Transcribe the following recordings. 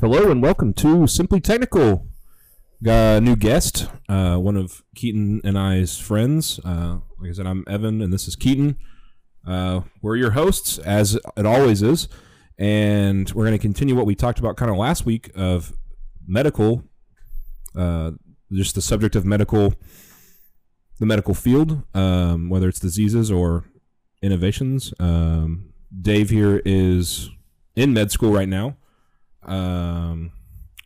Hello and welcome to Simply Technical. Got a new guest, uh, one of Keaton and I's friends. Uh, like I said, I'm Evan, and this is Keaton. Uh, we're your hosts, as it always is, and we're going to continue what we talked about kind of last week of medical, uh, just the subject of medical, the medical field, um, whether it's diseases or innovations. Um, Dave here is in med school right now. Um,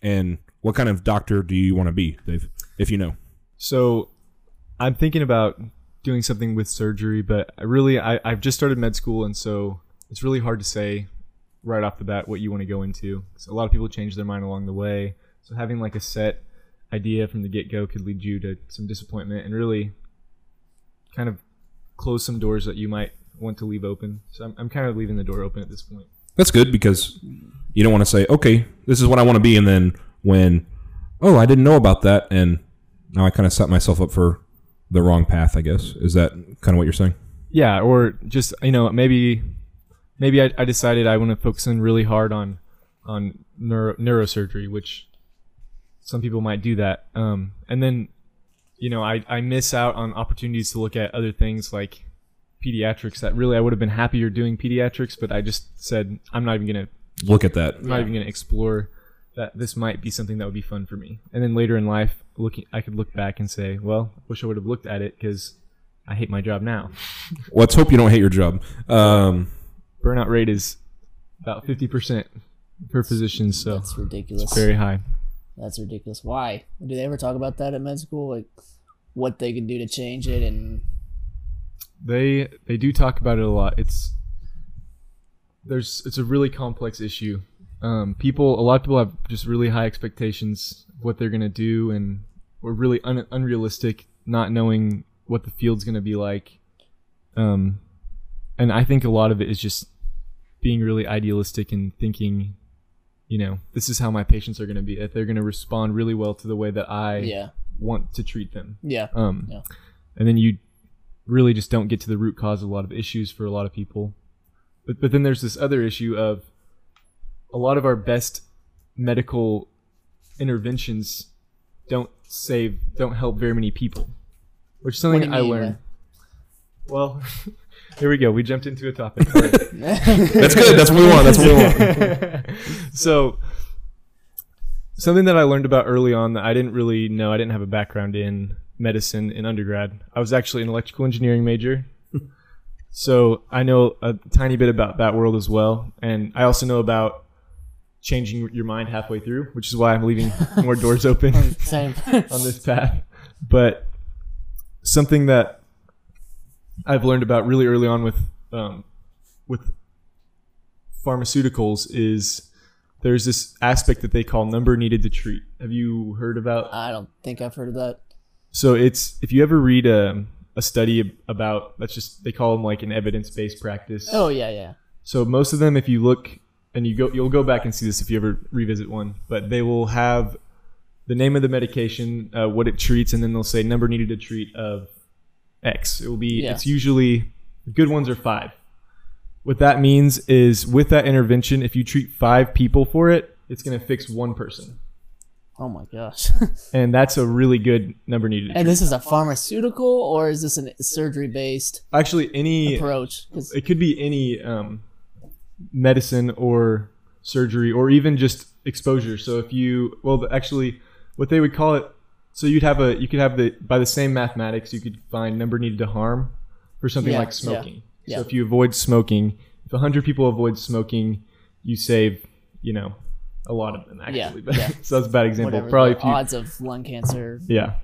and what kind of doctor do you want to be, Dave? If you know. So, I'm thinking about doing something with surgery, but I really, I, I've just started med school, and so it's really hard to say right off the bat what you want to go into. So a lot of people change their mind along the way. So having like a set idea from the get go could lead you to some disappointment and really kind of close some doors that you might want to leave open. So I'm, I'm kind of leaving the door open at this point. That's good because you don't want to say, okay, this is what I want to be, and then when, oh, I didn't know about that, and now I kind of set myself up for the wrong path. I guess is that kind of what you're saying? Yeah, or just you know maybe maybe I, I decided I want to focus in really hard on on neuro, neurosurgery, which some people might do that, um, and then you know I I miss out on opportunities to look at other things like pediatrics that really I would have been happier doing pediatrics, but I just said I'm not even gonna Look at that. I'm not even gonna explore that this might be something that would be fun for me. And then later in life, looking I could look back and say, well, I wish I would have looked at it because I hate my job now. Let's hope you don't hate your job. Um, Burnout rate is about 50% per position, so That's ridiculous. it's very high. That's ridiculous. Why? Do they ever talk about that at med school? Like what they can do to change it and They they do talk about it a lot. It's there's it's a really complex issue. Um, people, a lot of people have just really high expectations of what they're gonna do, and we're really un- unrealistic, not knowing what the field's gonna be like. Um, and I think a lot of it is just being really idealistic and thinking, you know, this is how my patients are gonna be. That they're gonna respond really well to the way that I yeah. want to treat them. Yeah. Um, Yeah. and then you really just don't get to the root cause of a lot of issues for a lot of people. But but then there's this other issue of a lot of our best medical interventions don't save don't help very many people, which is something I learned. man? Well, here we go. We jumped into a topic. that's good. That's what we want. That's what we want. so something that I learned about early on that I didn't really know. I didn't have a background in medicine in undergrad. I was actually an electrical engineering major. so I know a tiny bit about that world as well. And I also know about changing your mind halfway through, which is why I'm leaving more doors open Same. on this path. But something that I've learned about really early on with um, with pharmaceuticals is there's this aspect that they call number needed to treat. Have you heard about? I don't think I've heard of that. So it's if you ever read a a study about that's just they call them like an evidence based practice. Oh yeah, yeah. So most of them, if you look and you go, you'll go back and see this if you ever revisit one. But they will have the name of the medication, uh, what it treats, and then they'll say number needed to treat of X. It will be. Yeah. It's usually good ones are five. What that means is with that intervention, if you treat five people for it, it's going to fix one person, Oh my gosh. and that's a really good number needed. To and treat. this is a pharmaceutical or is this a surgery based Actually, any approach? 'Cause- it could be any um, medicine or surgery or even just exposure so if you well actually what they would call it so you'd have a you could have the by the same mathematics you could find number needed to harm for something Yeah, like yeah, smoking yeah. so if you avoid smoking if 100 people avoid smoking you save you know a lot of them actually Yeah, but yeah. so that's a bad example whatever probably the if odds of lung cancer. yeah.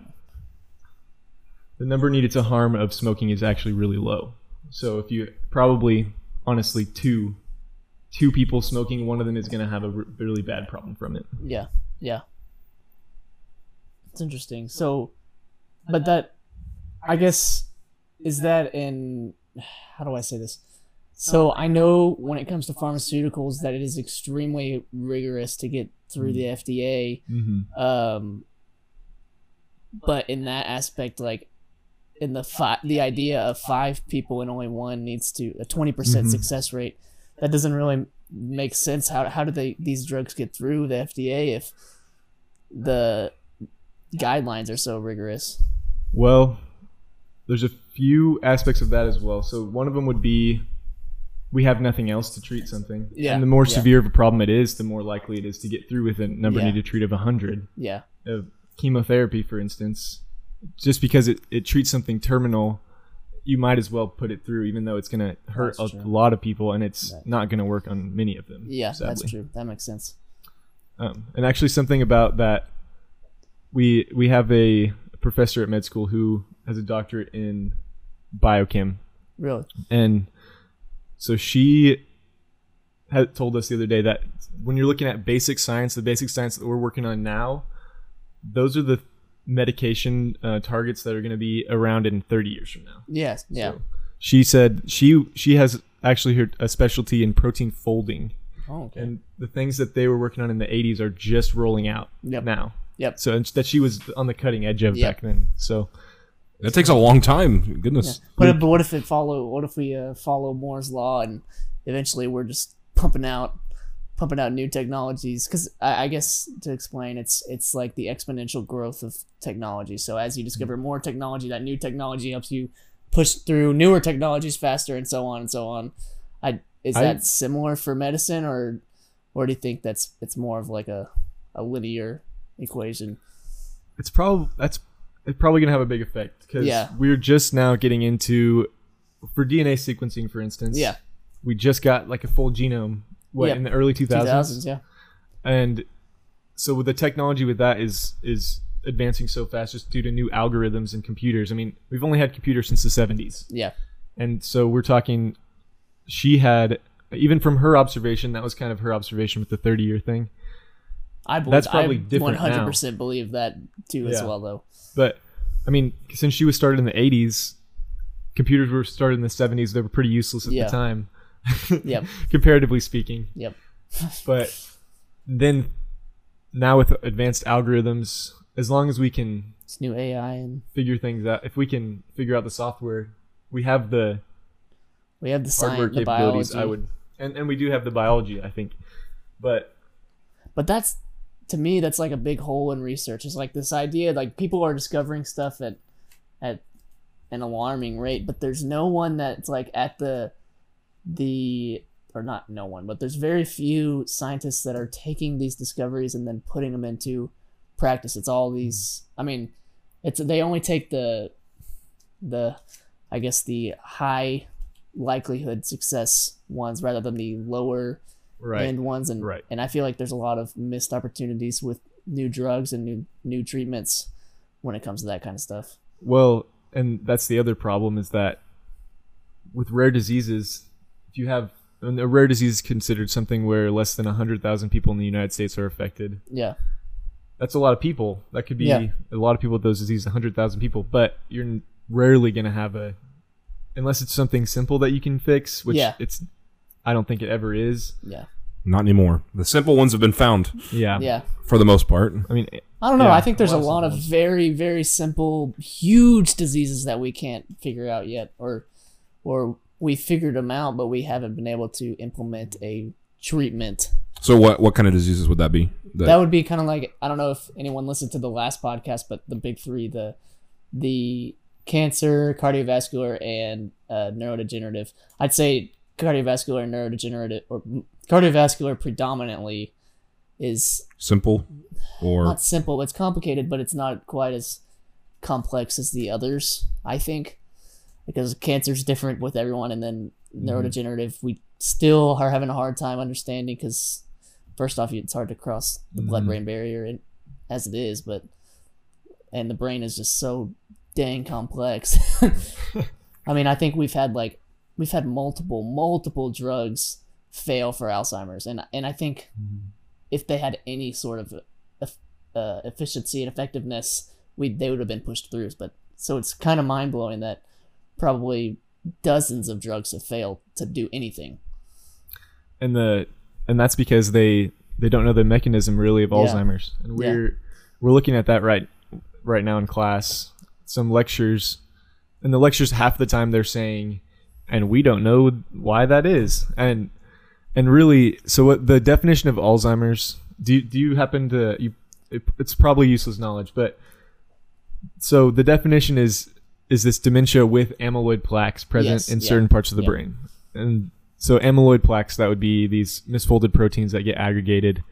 The number needed to harm of smoking is actually really low. So if you probably honestly two two people smoking, one of them is going to have a really bad problem from it. Yeah, yeah. It's interesting. So, but that, I guess, is that in, how do I say this? So I know when it comes to pharmaceuticals that it is extremely rigorous to get through the FDA. Mm-hmm. Um, but in that aspect, like in the fi- the idea of five people and only one needs to a 20% Mhm. success rate. that doesn't really make sense. How how do they these drugs get through the FDA if the guidelines are so rigorous? Well, there's a few aspects of that as well. So one of them would be we have nothing else to treat something. Yeah, And the more yeah. severe of a problem it is, the more likely it is to get through with a number Yeah. needed to treat of 100. Yeah, Of chemotherapy, for instance, just because it, it treats something terminal, you might as well put it through, even though it's going to hurt That's a true. lot of people and it's Right. not going to work on many of them. yeah, sadly. that's true. That makes sense. Um, and actually, something about that, we we have a professor at med school who has a doctorate in biochem, Really? and so she had told us the other day that when you're looking at basic science, the basic science that we're working on now, those are the medication uh, targets that are going to be around in 30 years from now. Yes. Yeah. So she said she she has actually her a specialty in protein folding, oh, okay. and the things that they were working on in the 80s are just rolling out Yep. now. Yep. So that she was on the cutting edge of Yep. back then. So That takes a long time. Yeah. Goodness. But, but what if it follow? What if we uh, follow Moore's law and eventually we're just pumping out, pumping out new technologies? Because I, I guess to explain, it's it's like the exponential growth of technology. So as you discover more technology, that new technology helps you push through newer technologies faster, and so on and so on. I is I- that similar for medicine, or or do you think that's it's more of like a a linear equation? it's probably that's it's probably gonna have a big effect because Yeah. we're just now getting into for DNA sequencing, for instance. Yeah, we just got like a full genome. What Yep. in the early two two thousands? thousands. Yeah, and so with the technology with that is is advancing so fast just due to new algorithms and computers. I mean, we've only had computers since the seventies. yeah, And so we're talking, she had, even from her observation, that was kind of her observation with the 30 year thing. I believe That's probably I different now. 100% believe that too as well though. But I mean, since she was started in the 80s, computers were started in the 70s. They were pretty useless at Yeah. the time, Yep. comparatively speaking. Yep. But then now with advanced algorithms, as long as we can It's new AI and figure things out, if we can figure out the software, we have the we have the hardware science, the capabilities. biology. I would, and, and we do have the biology, I think. But But that's to me that's like a big hole in research. It's like this idea like people are discovering stuff at at an alarming rate, but there's no one that's like at the the or not no one, but there's very few scientists that are taking these discoveries and then putting them into practice. It's all hmm. these I mean, it's they only take the the I guess the high likelihood success ones rather than the lower right, end ones and Right. and I feel like there's a lot of missed opportunities with new drugs and new new treatments when it comes to that kind of stuff. Well, and that's the other problem is that with rare diseases, if you have and a rare disease is considered something where less than 100,000 people in the United States are affected. Yeah. That's a lot of people. That could be Yeah. a lot of people with those diseases, 100,000 people, but you're rarely going to have a unless it's something simple that you can fix, which Yeah. it's I don't think it ever is. Yeah. Not anymore. The simple ones have been found Yeah. Yeah. for the most part. I mean, I don't know. Yeah, I think there's a a lot lot of of ones. very very simple huge diseases that we can't figure out yet or or we figured them out but we haven't been able to implement a treatment. So what what kind of diseases would that be? That, That would be kind of like I don't know if anyone listened to the last podcast but the big 3 the the cancer, cardiovascular and uh, neurodegenerative. I'd say cardiovascular and neurodegenerative or mm, cardiovascular predominantly is simple or not simple. It's complicated, but it's not quite as complex as the others. I think because cancer's different with everyone, and then neurodegenerative, we still are having a hard time understanding because first off, it's hard to cross the blood-brain barrier, and as it is, but and the brain is just so dang complex. I mean, I think we've had like we've had multiple multiple drugs fail for Alzheimer's, and and I think if they had any sort of uh, efficiency and effectiveness, we they would have been pushed through. But so it's kind of mind blowing that probably dozens of drugs have failed to do anything. and the and that's because they they don't know the mechanism really of Yeah. Alzheimer's, and we're we're looking at that right right now in class. Some lectures, and the lectures half the time they're saying, and we don't know why that is, and and really, so what the definition of Alzheimer's? Do you, do you happen to you? It, it's probably useless knowledge, but so the definition is is this dementia with amyloid plaques present Yes, in yeah, certain parts of the yeah. brain, and so amyloid plaques that would be these misfolded proteins that get aggregated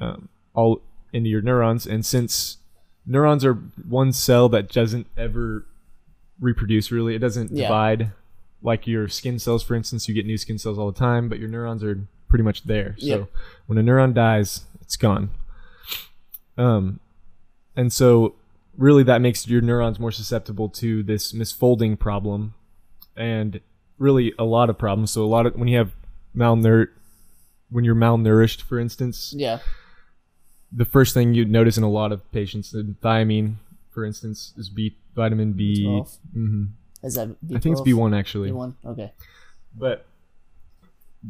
um, all into your neurons, and since neurons are one cell that doesn't ever reproduce really, it doesn't Yeah. divide like your skin cells, for instance, you get new skin cells all the time, but your neurons are pretty much there. So Yep. when a neuron dies, it's gone. Um, and so really that makes your neurons more susceptible to this misfolding problem, and really a lot of problems. So a lot of when you have malnour, when you're malnourished, for instance, Yeah. the first thing you'd notice in a lot of patients, the thiamine, for instance, is B vitamin B. B12? Is that B12? I think it's B one actually B1? Okay. but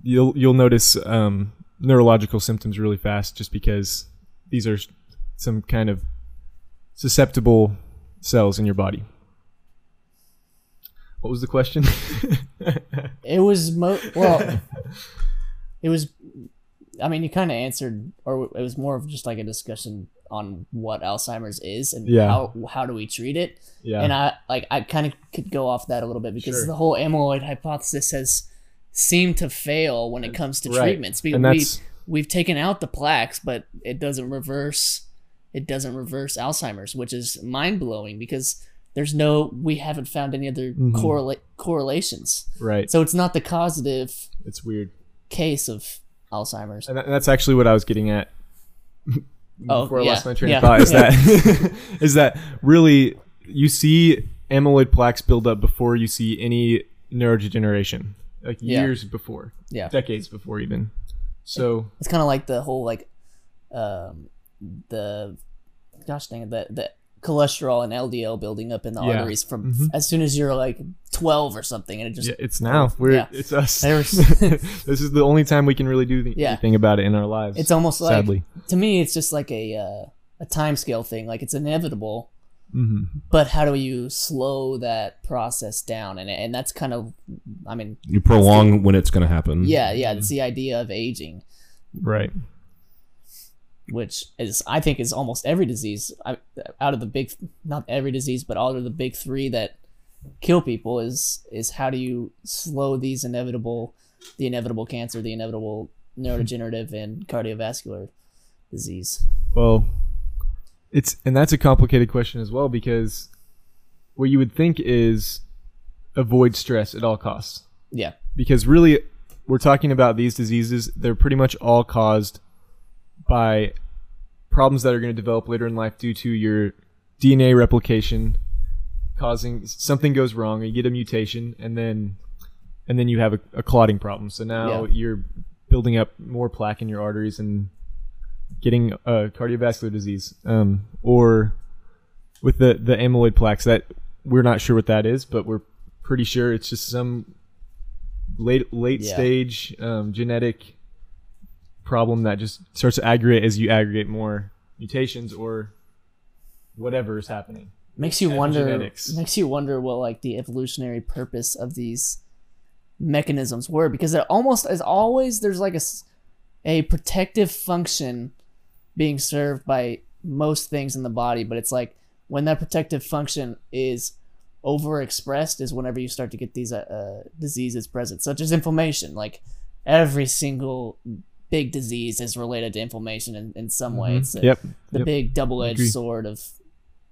you'll you'll notice um, neurological symptoms really fast just because these are some kind of susceptible cells in your body. What was the question? It was mo well. it was. I mean, you kind of answered, or it was more of just like a discussion on what Alzheimer's is and Yeah. how how do we treat it. yeah, And I like I kind of could go off that a little bit because Sure. the whole amyloid hypothesis has seemed to fail when it comes to Right. treatments. We, we we've taken out the plaques, but it doesn't reverse. It doesn't reverse Alzheimer's, which is mind blowing because there's no we haven't found any other Mhm. correla- correlations. right. So it's not the causative It's weird, case of Alzheimer's. and that's actually what I was getting at. Oh, Before I yeah, lost my train yeah, of thought, is yeah. that is that really you see amyloid plaques build up before you see any neurodegeneration, like Yeah. years before, Yeah. decades before even. So It's kind of like the whole like, um, the, gosh dang it, the the cholesterol and LDL building up in the Yeah. arteries from Mhm. as soon as you're like 12 or something, and it just yeah, it's now. We're Yeah. it's us. This is the only time we can really do the, Yeah. anything about it in our lives. it's almost like sadly. to me it's just like a uh, a time scale thing. Like it's inevitable, hmm but how do you slow that process down? And and that's kind of, I mean, You prolong when it's going to happen. yeah, yeah, it's the idea of aging. Right. Which is I think is almost every disease. I, out of the big not every disease but out of the big three that kill people is is how do you slow these inevitable the inevitable cancer the inevitable neurodegenerative and cardiovascular disease? Well, it's and that's a complicated question as well because what you would think is avoid stress at all costs. yeah. Because really we're talking about these diseases they're pretty much all caused by problems that are going to develop later in life due to your DNA replication causing something goes wrong you get a mutation and then and then you have a, a clotting problem so now Yeah. you're building up more plaque in your arteries and getting uh, cardiovascular disease um, or with the the amyloid plaques that we're not sure what that is but we're pretty sure it's just some late late Yeah. stage um, genetic problem that just starts to aggregate as you aggregate more mutations or whatever is happening. makes you wonder makes you wonder what like the evolutionary purpose of these mechanisms were because it almost as always there's like a a protective function being served by most things in the body but it's like when that protective function is overexpressed is whenever you start to get these uh, uh, diseases present such as inflammation like every single big disease is related to inflammation in, in some way Mhm. it's the, Yep. the Yep. big double-edged sword of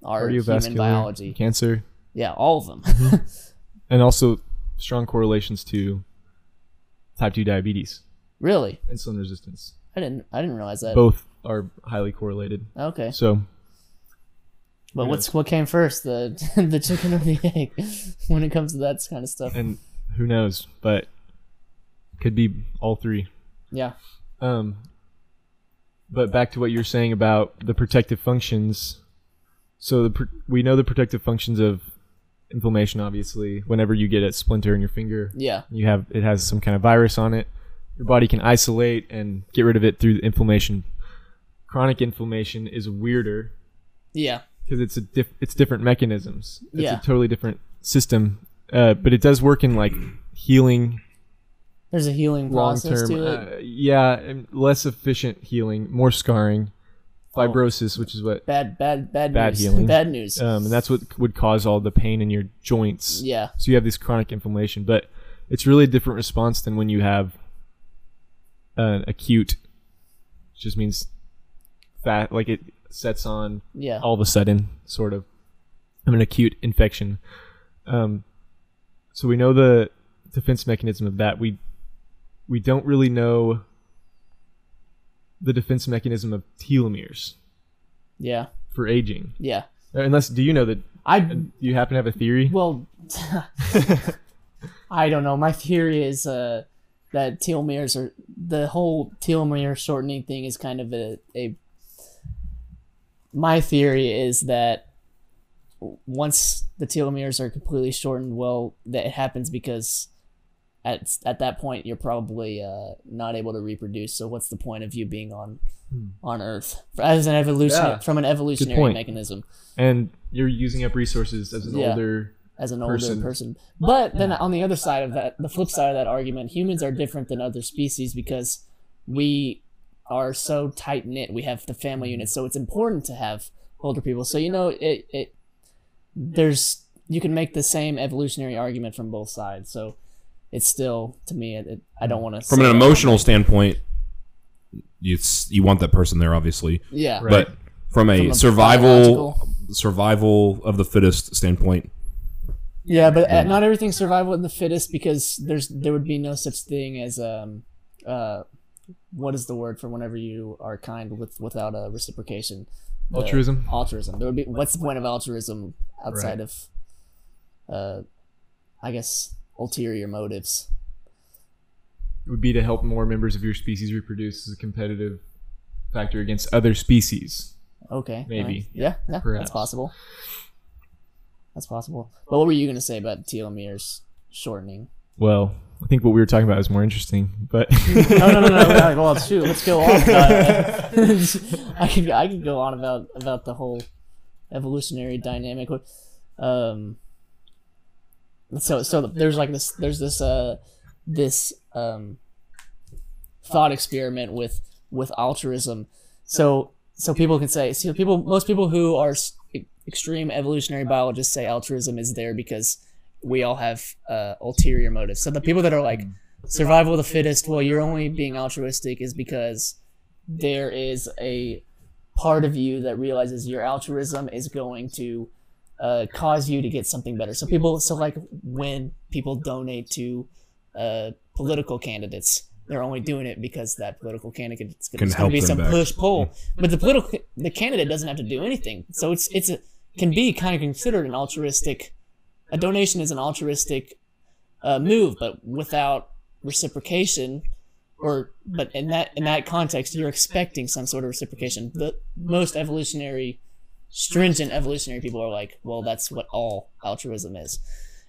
our human biology cancer, yeah, all of them. and also strong correlations to type 2 diabetes, really? insulin resistance. I didn't. I didn't realize that. Both are highly correlated. Okay, So, but who what's what came first, the the chicken or the egg, when it comes to that kind of stuff? and who knows, but could be all three. Yeah, Um, but back to what you're saying about the protective functions. So the pr- we know the protective functions of inflammation. Obviously, whenever you get a splinter in your finger, yeah, you have it has some kind of virus on it. Your body can isolate and get rid of it through inflammation. Chronic inflammation is weirder yeah, because it's a diff- it's different mechanisms. It's Yeah. a totally different system, uh, but it does work in like healing There's a healing process to it. Uh, yeah, less efficient healing, more scarring, fibrosis, which is what, bad, bad, bad, bad news. healing. Bad news. um, and that's what would cause all the pain in your joints. yeah, So you have this chronic inflammation, but it's really a different response than when you have an acute. Which just means fat, like it sets on yeah, all of a sudden, sort of. I'm an acute infection. Um, so we know the defense mechanism of that. We we don't really know the defense mechanism of telomeres yeah, for aging. yeah. Uh, Unless, do you know that? I Do you happen to have a theory? well, I don't know. My theory is uh, that telomeres are the whole telomere shortening thing is kind of a, a. My theory is that once the telomeres are completely shortened, well, that it happens because at at that point you're probably uh, not able to reproduce. So what's the point of you being on on Earth as an evolution Yeah. from an evolutionary mechanism? and you're using up resources as an Yeah. older. as an older person. person. But then on the other side of that, the flip side of that argument, humans are different than other species because we are so tight knit. We have the family unit, so it's important to have older people. So you know, it it there's you can make the same evolutionary argument from both sides. So it's still to me, it, it, I don't want to From an emotional standpoint, you you want that person there, obviously. yeah, Right. But from a, From a survival survival of the fittest standpoint, Yeah, but uh, not everything's survival of the fittest because there's there would be no such thing as um uh what is the word for whenever you are kind with without a reciprocation? The- Altruism? Altruism. There would be what's the point of altruism outside Right. of uh I guess ulterior motives. It would be to help more members of your species reproduce as a competitive factor against other species. Okay. Maybe. alright. Yeah, yeah, Perhaps. that's possible. That's possible. But what were you gonna say about telomeres shortening? Well, I think what we were talking about is more interesting, but no, no, no, no. no. Well, shoot, let's go on. About I could, I could go on about about the whole evolutionary dynamic. Um, so, so there's like this, there's this, uh, this um, thought experiment with with altruism. So, so people can say, so people, most people who are extreme evolutionary biologists say altruism is there because we all have uh, ulterior motives. So the people that are like survival of the fittest, well, you're only being altruistic is because there is a part of you that realizes your altruism is going to uh, cause you to get something better. So people, so like when people donate to uh, political candidates, they're only doing it because that political candidate is Can going to be some back. push pull. But the political the candidate doesn't have to do anything. So it's it's a can be kind of considered an altruistic. A donation is an altruistic uh, move, but without reciprocation, or but in that in that context, you're expecting some sort of reciprocation. The most evolutionary, stringent evolutionary people are like, well, that's what all altruism is.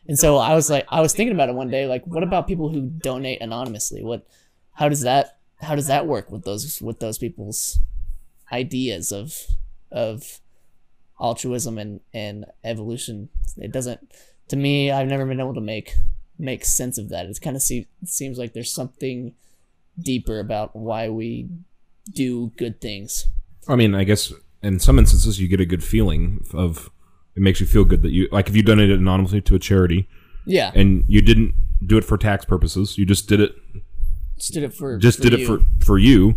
And so I was like, I was thinking about it one day, like, what about people who donate anonymously? What, how does that, how does that work with those with those people's ideas of of altruism and and evolution? It doesn't, to me, I've never been able to make make sense of that. It kind of se- it seems like there's something deeper about why we do good things. I mean, I guess in some instances you get a good feeling of it makes you feel good that you like if you donated anonymously to a charity Yeah, and you didn't do it for tax purposes, you just did it just did it for just for did you. it for for you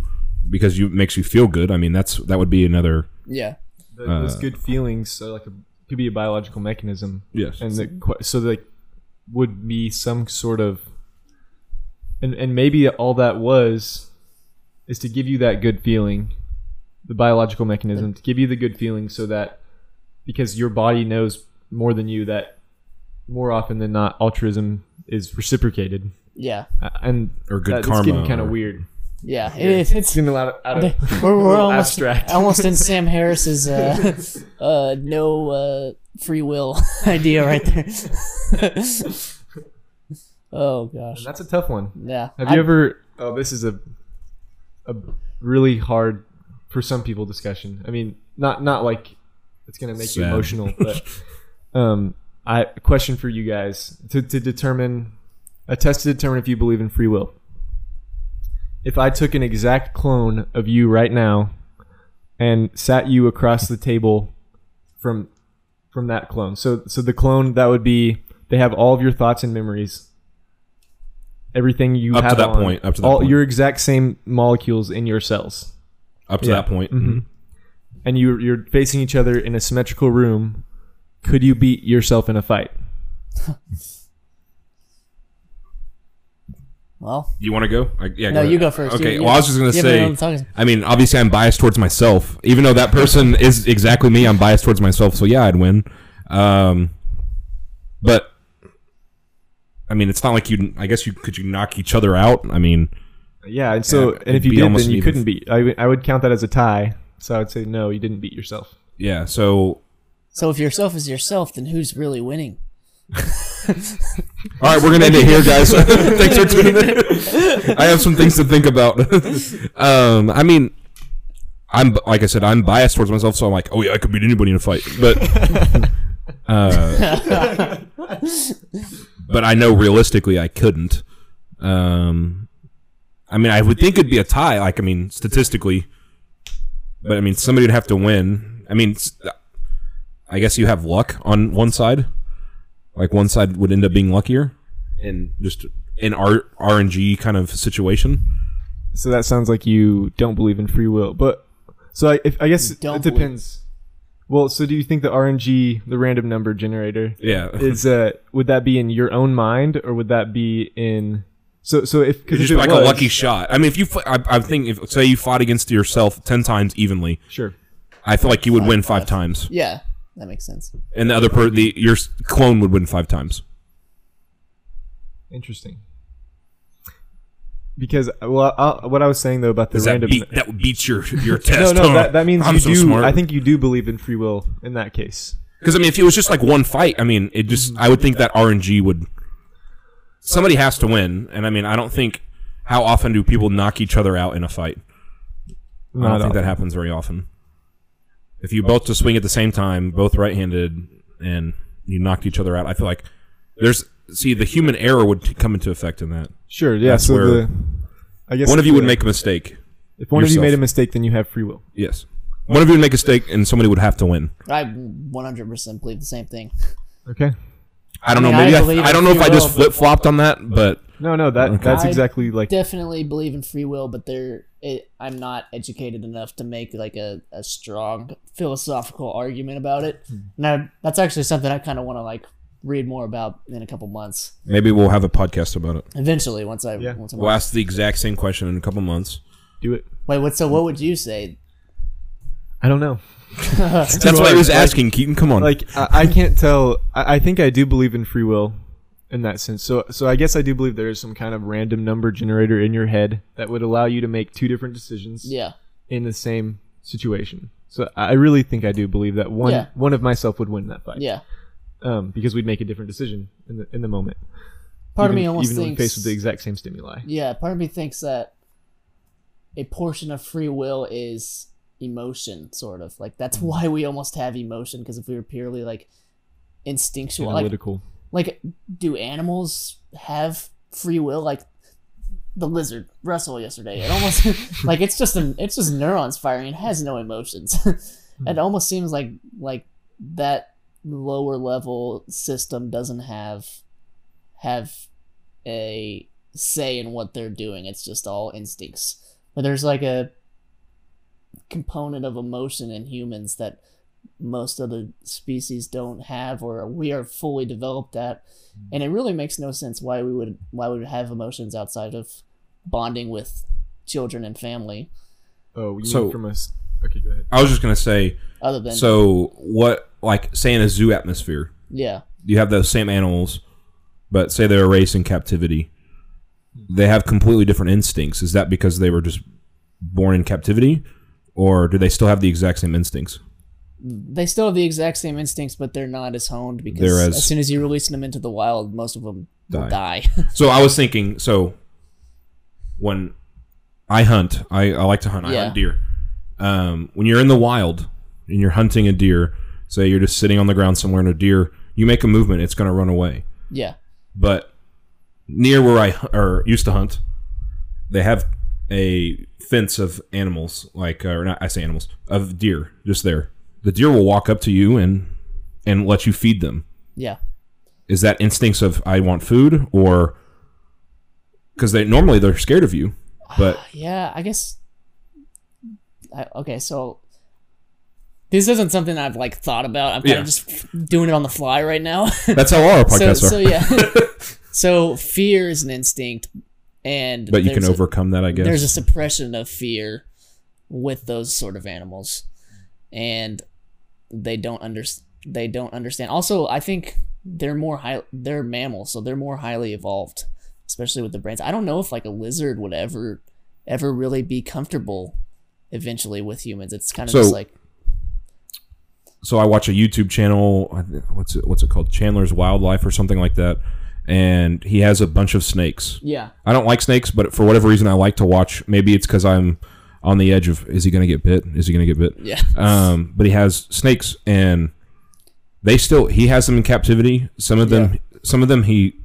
because you it makes you feel good. I mean, that's that would be another yeah the, those Uh, good feelings are like a, could be a biological mechanism, yes. and the que- so like would be some sort of, and and maybe all that was, is to give you that good feeling, the biological mechanism to give you the good feeling, so that because your body knows more than you that more often than not altruism is reciprocated, yeah Uh, and Or good that, it's karma getting kind of weird. yeah. It is. It's It's getting a lot of, out of we're, we're almost abstract. almost in Sam Harris's uh, uh, no uh, free will idea right there. oh gosh, That's a tough one. yeah. Have I- you ever? Oh, this is a a really hard for some people discussion. I mean, not not like it's gonna make you emotional, but um, I question for you guys to to determine a test to determine if you believe in free will. If I took an exact clone of you right now and sat you across the table from from that clone. So so the clone that would be they have all of your thoughts and memories. Everything you Up to that on, point, up to that all point. your exact same molecules in your cells. Up to Yeah. that point. Mhm. And you you're facing each other in a symmetrical room. Could you beat yourself in a fight? Well, You want to go? I, yeah. no, ahead. you go first. Okay. You- you- well, I was just gonna you haven't say. been talking. I mean, obviously, I'm biased towards myself. Even though that person is exactly me, I'm biased towards myself. So yeah, I'd win. Um, but I mean, it's not like you. I guess you could you knock each other out. I mean, Yeah, and so Yeah, and if you did, almost then you couldn't beat. I, would- I would count that as a tie. So I would say no, you didn't beat yourself. yeah. So So if yourself is yourself, then who's really winning? all right, we're gonna end it here, guys. Thanks for tuning in. I have some things to think about. um, I mean. I'm like I said, I'm biased towards myself, so I'm like, oh yeah, I could beat anybody in a fight. But uh, but I know realistically I couldn't. Um, I mean, I would think it'd be a tie. Like, I mean, statistically, but I mean, somebody would have to win. I mean, I guess you have luck on one side. Like, one side would end up being luckier, and just an R RNG kind of situation. So that sounds like you don't believe in free will. But so I, if, I guess it Don't depends. Well, so do you think the RNG, the random number generator, Yeah, is uh would that be in your own mind or would that be in so so if it's because just if like was, a lucky shot. I mean, if you, I, I think if say you fought against yourself ten times evenly, sure I feel like you would win five times, Yeah, that makes sense. and the other per the your clone would win five times. interesting because well I, what I was saying though about the Does that random beat that would beat your your no test? no huh? that, that means I'm you so do smart. I think you do believe in free will in that case because I mean, if it was just like one fight, I mean, it just mm-hmm. I would think that RNG would somebody has to win, and I mean, I don't think how often do people knock each other out in a fight? I don't think that happens very often. If you both just swing at the same time, both right-handed, and you knocked each other out, I feel like there's see the human error would t- come into effect in that. sure yeah That's so where the I guess One of you would make a mistake. if one of you made a mistake then you have free will Yes. One of you would make a mistake, and somebody would have to win. I 100% believe the same thing. okay I don't I mean, know. Maybe I, believe I, don't know if I just flip flopped on that, but no no that Okay. that's exactly like Definitely believe in free will, but there, it, I'm not educated enough to make like a, a strong philosophical argument about it. Hmm. Now, that's actually something I kind of want to like read more about in a couple months. maybe we'll have a podcast about it. Eventually, once I Yeah. once I'm We'll ask the exact same question in a couple months. do it Wait, what? So what would you say? I don't know That's what I hard. was Like- asking, Keaton. Come on. like I, I can't tell. I, I think I do believe in free will in that sense. So so I guess I do believe there is some kind of random number generator in your head that would allow you to make two different decisions Yeah, in the same situation. So I really think I do believe that one Yeah. one of myself would win that fight. yeah. Um, because we'd make a different decision in the in the moment. Part even, of me almost even when thinks faced with the exact same stimuli. Yeah, part of me thinks that a portion of free will is emotion, sort of. Like that's hmm. why we almost have emotion because if we were purely like instinctual, like Analytical. like do animals have free will? Like the lizard Russell yesterday, it almost like it's just an it's just neurons firing. It has no emotions. Hmm. it almost seems like like that lower level system doesn't have have a say in what they're doing. It's just all instincts. But there's like a component of emotion in humans that most other species don't have or we are fully developed at. Mm-hmm. And it really makes no sense why we would why we would have emotions outside of bonding with children and family Oh, you So- mean from a s- Okay, go ahead. I was just gonna say. other than So what? Like, say in a zoo atmosphere, yeah. you have those same animals, but say they're raised in captivity. Hmm. They have completely different instincts. Is that because they were just born in captivity, or do they still have the exact same instincts? They still have the exact same instincts, but they're not as honed because as- as soon as you release them into the wild, most of them will die. So I was thinking. So when I hunt, I, I like to hunt. I Yeah. hunt deer. Um, when you're in the wild and you're hunting a deer, say you're just sitting on the ground somewhere and a deer, you make a movement, it's going to run away. yeah. But near where I or used to hunt, they have a fence of animals, like uh, or not I say animals of deer, just there. The deer will walk up to you and and let you feed them. Yeah. Is that instincts of I want food or because they normally they're scared of you, but Yeah, I guess. I, okay, so this isn't something I've like thought about. I'm kind Yeah. of just doing it on the fly right now. that's how all our so, podcasts so are. yeah. so fear is an instinct, and but you can a- overcome that, I guess. there's a suppression of fear with those sort of animals and they don't under they don't understand also i think they're more high they're mammals so they're more highly evolved especially with the brains i don't know if like a lizard would ever ever really be comfortable eventually with humans it's kind of So- just like so I watch a YouTube channel. What's it? What's it called? Chandler's Wildlife or something like that. And he has a bunch of snakes. yeah I don't like snakes, but for whatever reason, I like to watch. Maybe it's because I'm on the edge of is he going to get bit? Is he going to get bit? yeah Um, but he has snakes, and they still he has them in captivity. Some of them, some of them he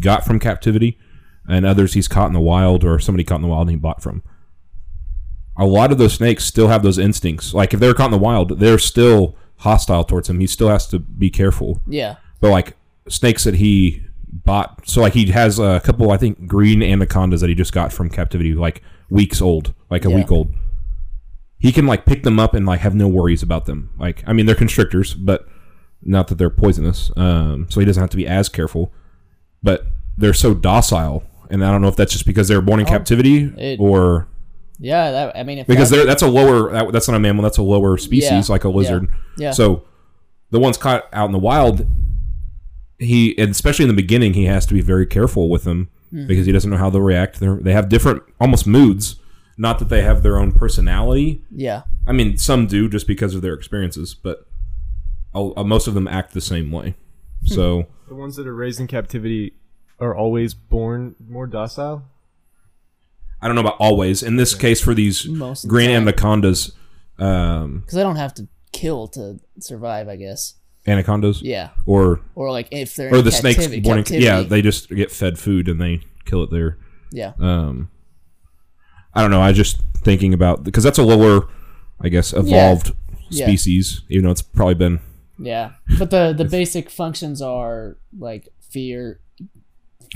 got from captivity, and others he's caught in the wild or somebody caught in the wild and he bought from. A lot of those snakes still have those instincts. Like if they're caught in the wild, they're still hostile towards him. He still has to be careful. yeah But like snakes that he bought, so like he has a couple, I think, green anacondas that he just got from captivity, like weeks old, like a Yeah. week old. He can like pick them up and like have no worries about them. Like I mean, they're constrictors, but not that they're poisonous. Um, so he doesn't have to be as careful. But they're so docile, and I don't know if that's just because they were born in captivity Oh, it- or yeah that i mean if because they're that's a lower that, that's not a mammal that's a lower species Yeah, like a lizard yeah. so the ones caught out in the wild he and especially in the beginning he has to be very careful with them Hmm. because he doesn't know how they'll react They're, they have different almost moods not that they have their own personality yeah i mean some do just because of their experiences but uh, most of them act the same way Hmm. so The ones that are raised in captivity are always born more docile. i don't know about always in this case for these Most green time. anacondas um because they don't have to kill to survive i guess anacondas yeah or or like if they're or the snakes captivi- born in, captivity. yeah they just get fed food and they kill it there yeah um i don't know i just thinking about because that's a lower i guess evolved Yeah. species even though it's probably been Yeah, but the the basic functions are like fear,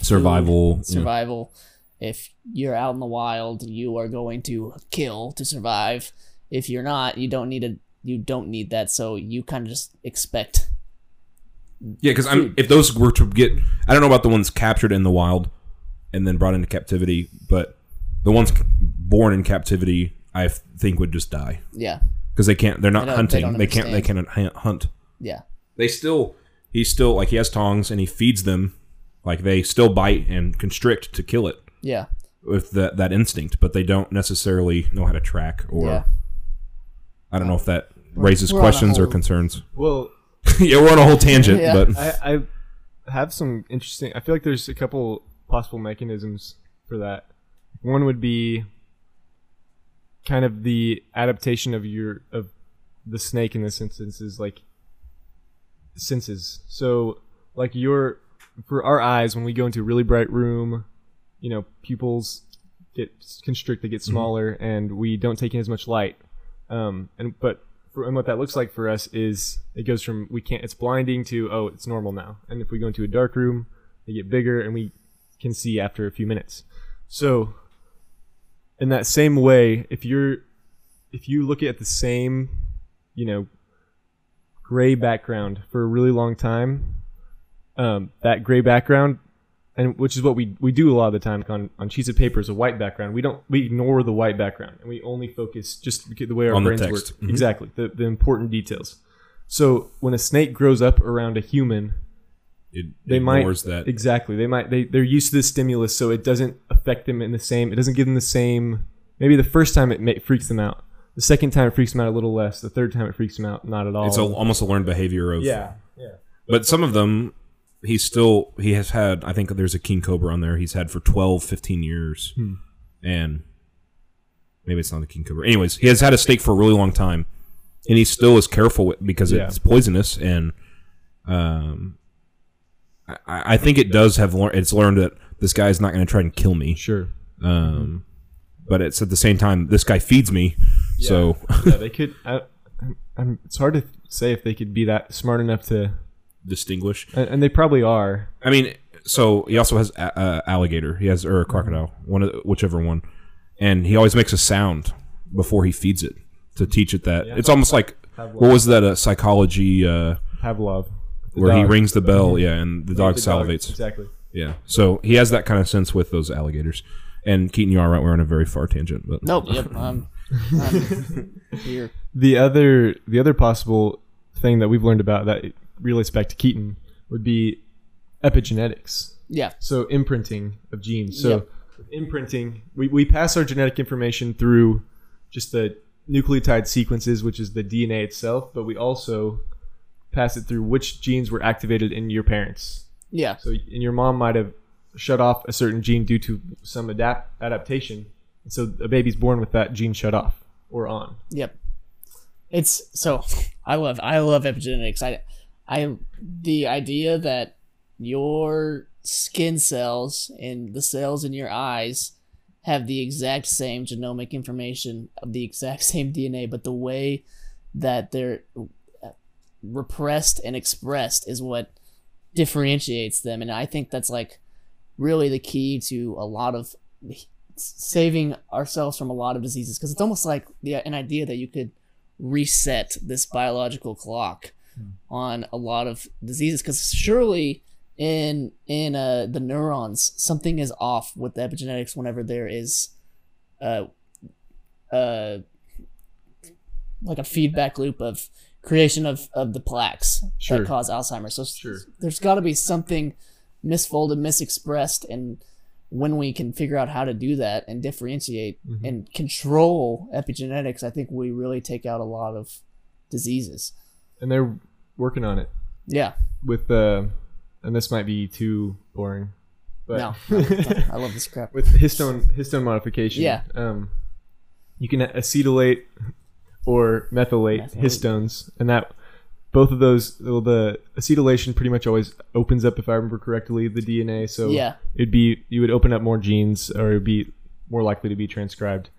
survival yeah. survival. If you're out in the wild, you are going to kill to survive. If you're not, you don't need a you don't need that. So you kind of just expect. yeah because i'm if those were to get i don't know about the ones captured in the wild and then brought into captivity but the ones born in captivity I think would just die. Yeah, because they can't they're not They hunting. they they can't they can't hunt. Yeah, they still He still like he has tongs and he feeds them. Like they still bite and constrict to kill it yeah, with that that instinct, but they don't necessarily know how to track or yeah. I don't know if that raises we're on a questions or concerns. Well, yeah, we're on a whole tangent, Yeah. but I, I have some interesting. I feel like there's a couple possible mechanisms for that. One would be kind of the adaptation of your of the snake in this instance is like senses. So like your for our eyes when we go into a really bright room, you know, pupils get constrict, they get mm-hmm. smaller, and we don't take in as much light. Um, and but for, and what that looks like for us is it goes from we can't it's blinding to oh it's normal now. And if we go into a dark room, they get bigger, and we can see after a few minutes. So in that same way, if you're if you look at the same, you know, gray background for a really long time, um, that gray background, and which is what we we do a lot of the time on on sheets of paper is a white background. We don't we ignore the white background and we only focus just the way our On brains work. Mhm. Exactly the the important details. So when a snake grows up around a human, it they might ignores that. exactly they might they they're used to this stimulus, so it doesn't affect them in the same. It doesn't give them the same. Maybe the first time it ma- freaks them out. The second time it freaks them out a little less. The third time it freaks them out not at all. It's a, almost a learned behavior of yeah yeah. But some of them he's still he has had I think there's a king cobra on there he's had for 12 15 years. Hmm. And maybe it's not a king cobra. Anyways, he has had a snake for a really long time and he still is careful with, because Yeah. it's poisonous and um I, I think it does have learned it's learned that this guy's not going to try and kill me. Sure. Um, but it's at the same time, this guy feeds me. So yeah, they could. I, I'm, it's hard to say if they could be that smart enough to, distinguish. and, and they probably are. I mean, so he also has a, uh, alligator. He has or a crocodile, one of the- whichever one, and he always makes a sound before he feeds it to teach it that it's almost like what was that uh, psychology uh, Pavlov. the where he rings the bell, yeah, and the dog The dog, salivates, Exactly. yeah. So he has that kind of sense with those alligators. And Keaton, you are right. We're on a very far tangent, but Nope. Yep. I'm, I'm here. The other the other possible thing that we've learned about that relates back to Keaton would be epigenetics. Yeah. So imprinting of genes. So imprinting, we, we pass our genetic information through just the nucleotide sequences, which is the DNA itself, but we also pass it through which genes were activated in your parents. Yeah. So and your mom might have shut off a certain gene due to some adapt adaptation. And so a baby's born with that gene shut off or on. Yep. It's so I love I love epigenetics. I I the idea that your skin cells and the cells in your eyes have the exact same genomic information of the exact same DNA, but the way that they're repressed and expressed is what differentiates them. And I think that's like really the key to a lot of saving ourselves from a lot of diseases because it's almost like the, an idea that you could reset this biological clock on a lot of diseases because surely in in uh, the neurons something is off with the epigenetics whenever there is uh uh like a feedback loop of creation of of the plaques Sure. that cause alzheimer's so Sure. there's got to be something misfolded misexpressed and when we can figure out how to do that and differentiate Mm-hmm. and control epigenetics i think we really take out a lot of diseases And they're working on it yeah with the, and this might be too boring, but no i love this crap with histone histone modification, Yeah. um, you can acetylate or methylate, Methylate. histones, and that both of those, well, the acetylation pretty much always opens up, if I remember correctly, the DNA. So Yeah. it'd be you would open up more genes, or it'd be more likely to be transcribed.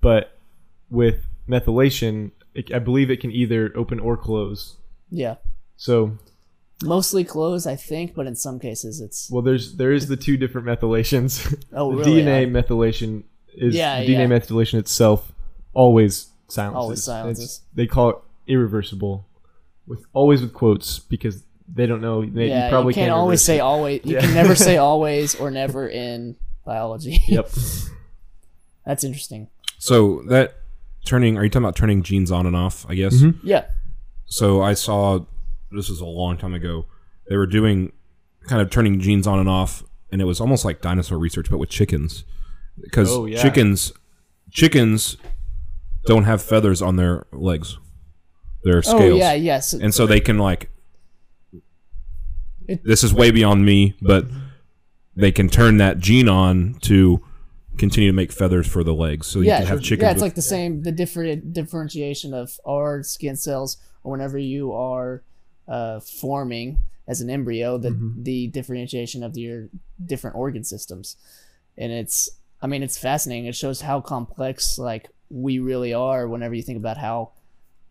But with methylation, it, I believe it can either open or close. Yeah So mostly closed i think but in some cases it's Well, there's there is the two different methylations. Oh, the really? DNA I- methylation is Yeah, DNA yeah. methylation itself always silences. Always silences. It's- they call it irreversible, with always with quotes because they don't know. They, yeah you probably you can't, can't always say it. always you Yeah. can never say always or never in biology Yep. that's interesting so that turning. Are you talking about turning genes on and off? I guess. Mhm. yeah So I saw this was a long time ago. They were doing kind of turning genes on and off, and it was almost like dinosaur research, but with chickens, because Oh, yeah. chickens chickens don't have feathers on their legs, their oh, scales, oh yeah yes and so they can like. It- this is way beyond me, but they can turn that gene on to continue to make feathers for the legs, so you yeah, can have chickens. yeah, it's with- like the same the different differentiation of our skin cells, or whenever you are uh, forming as an embryo, the Mm-hmm. the differentiation of your different organ systems, and it's I mean it's fascinating. It shows how complex like we really are. Whenever you think about how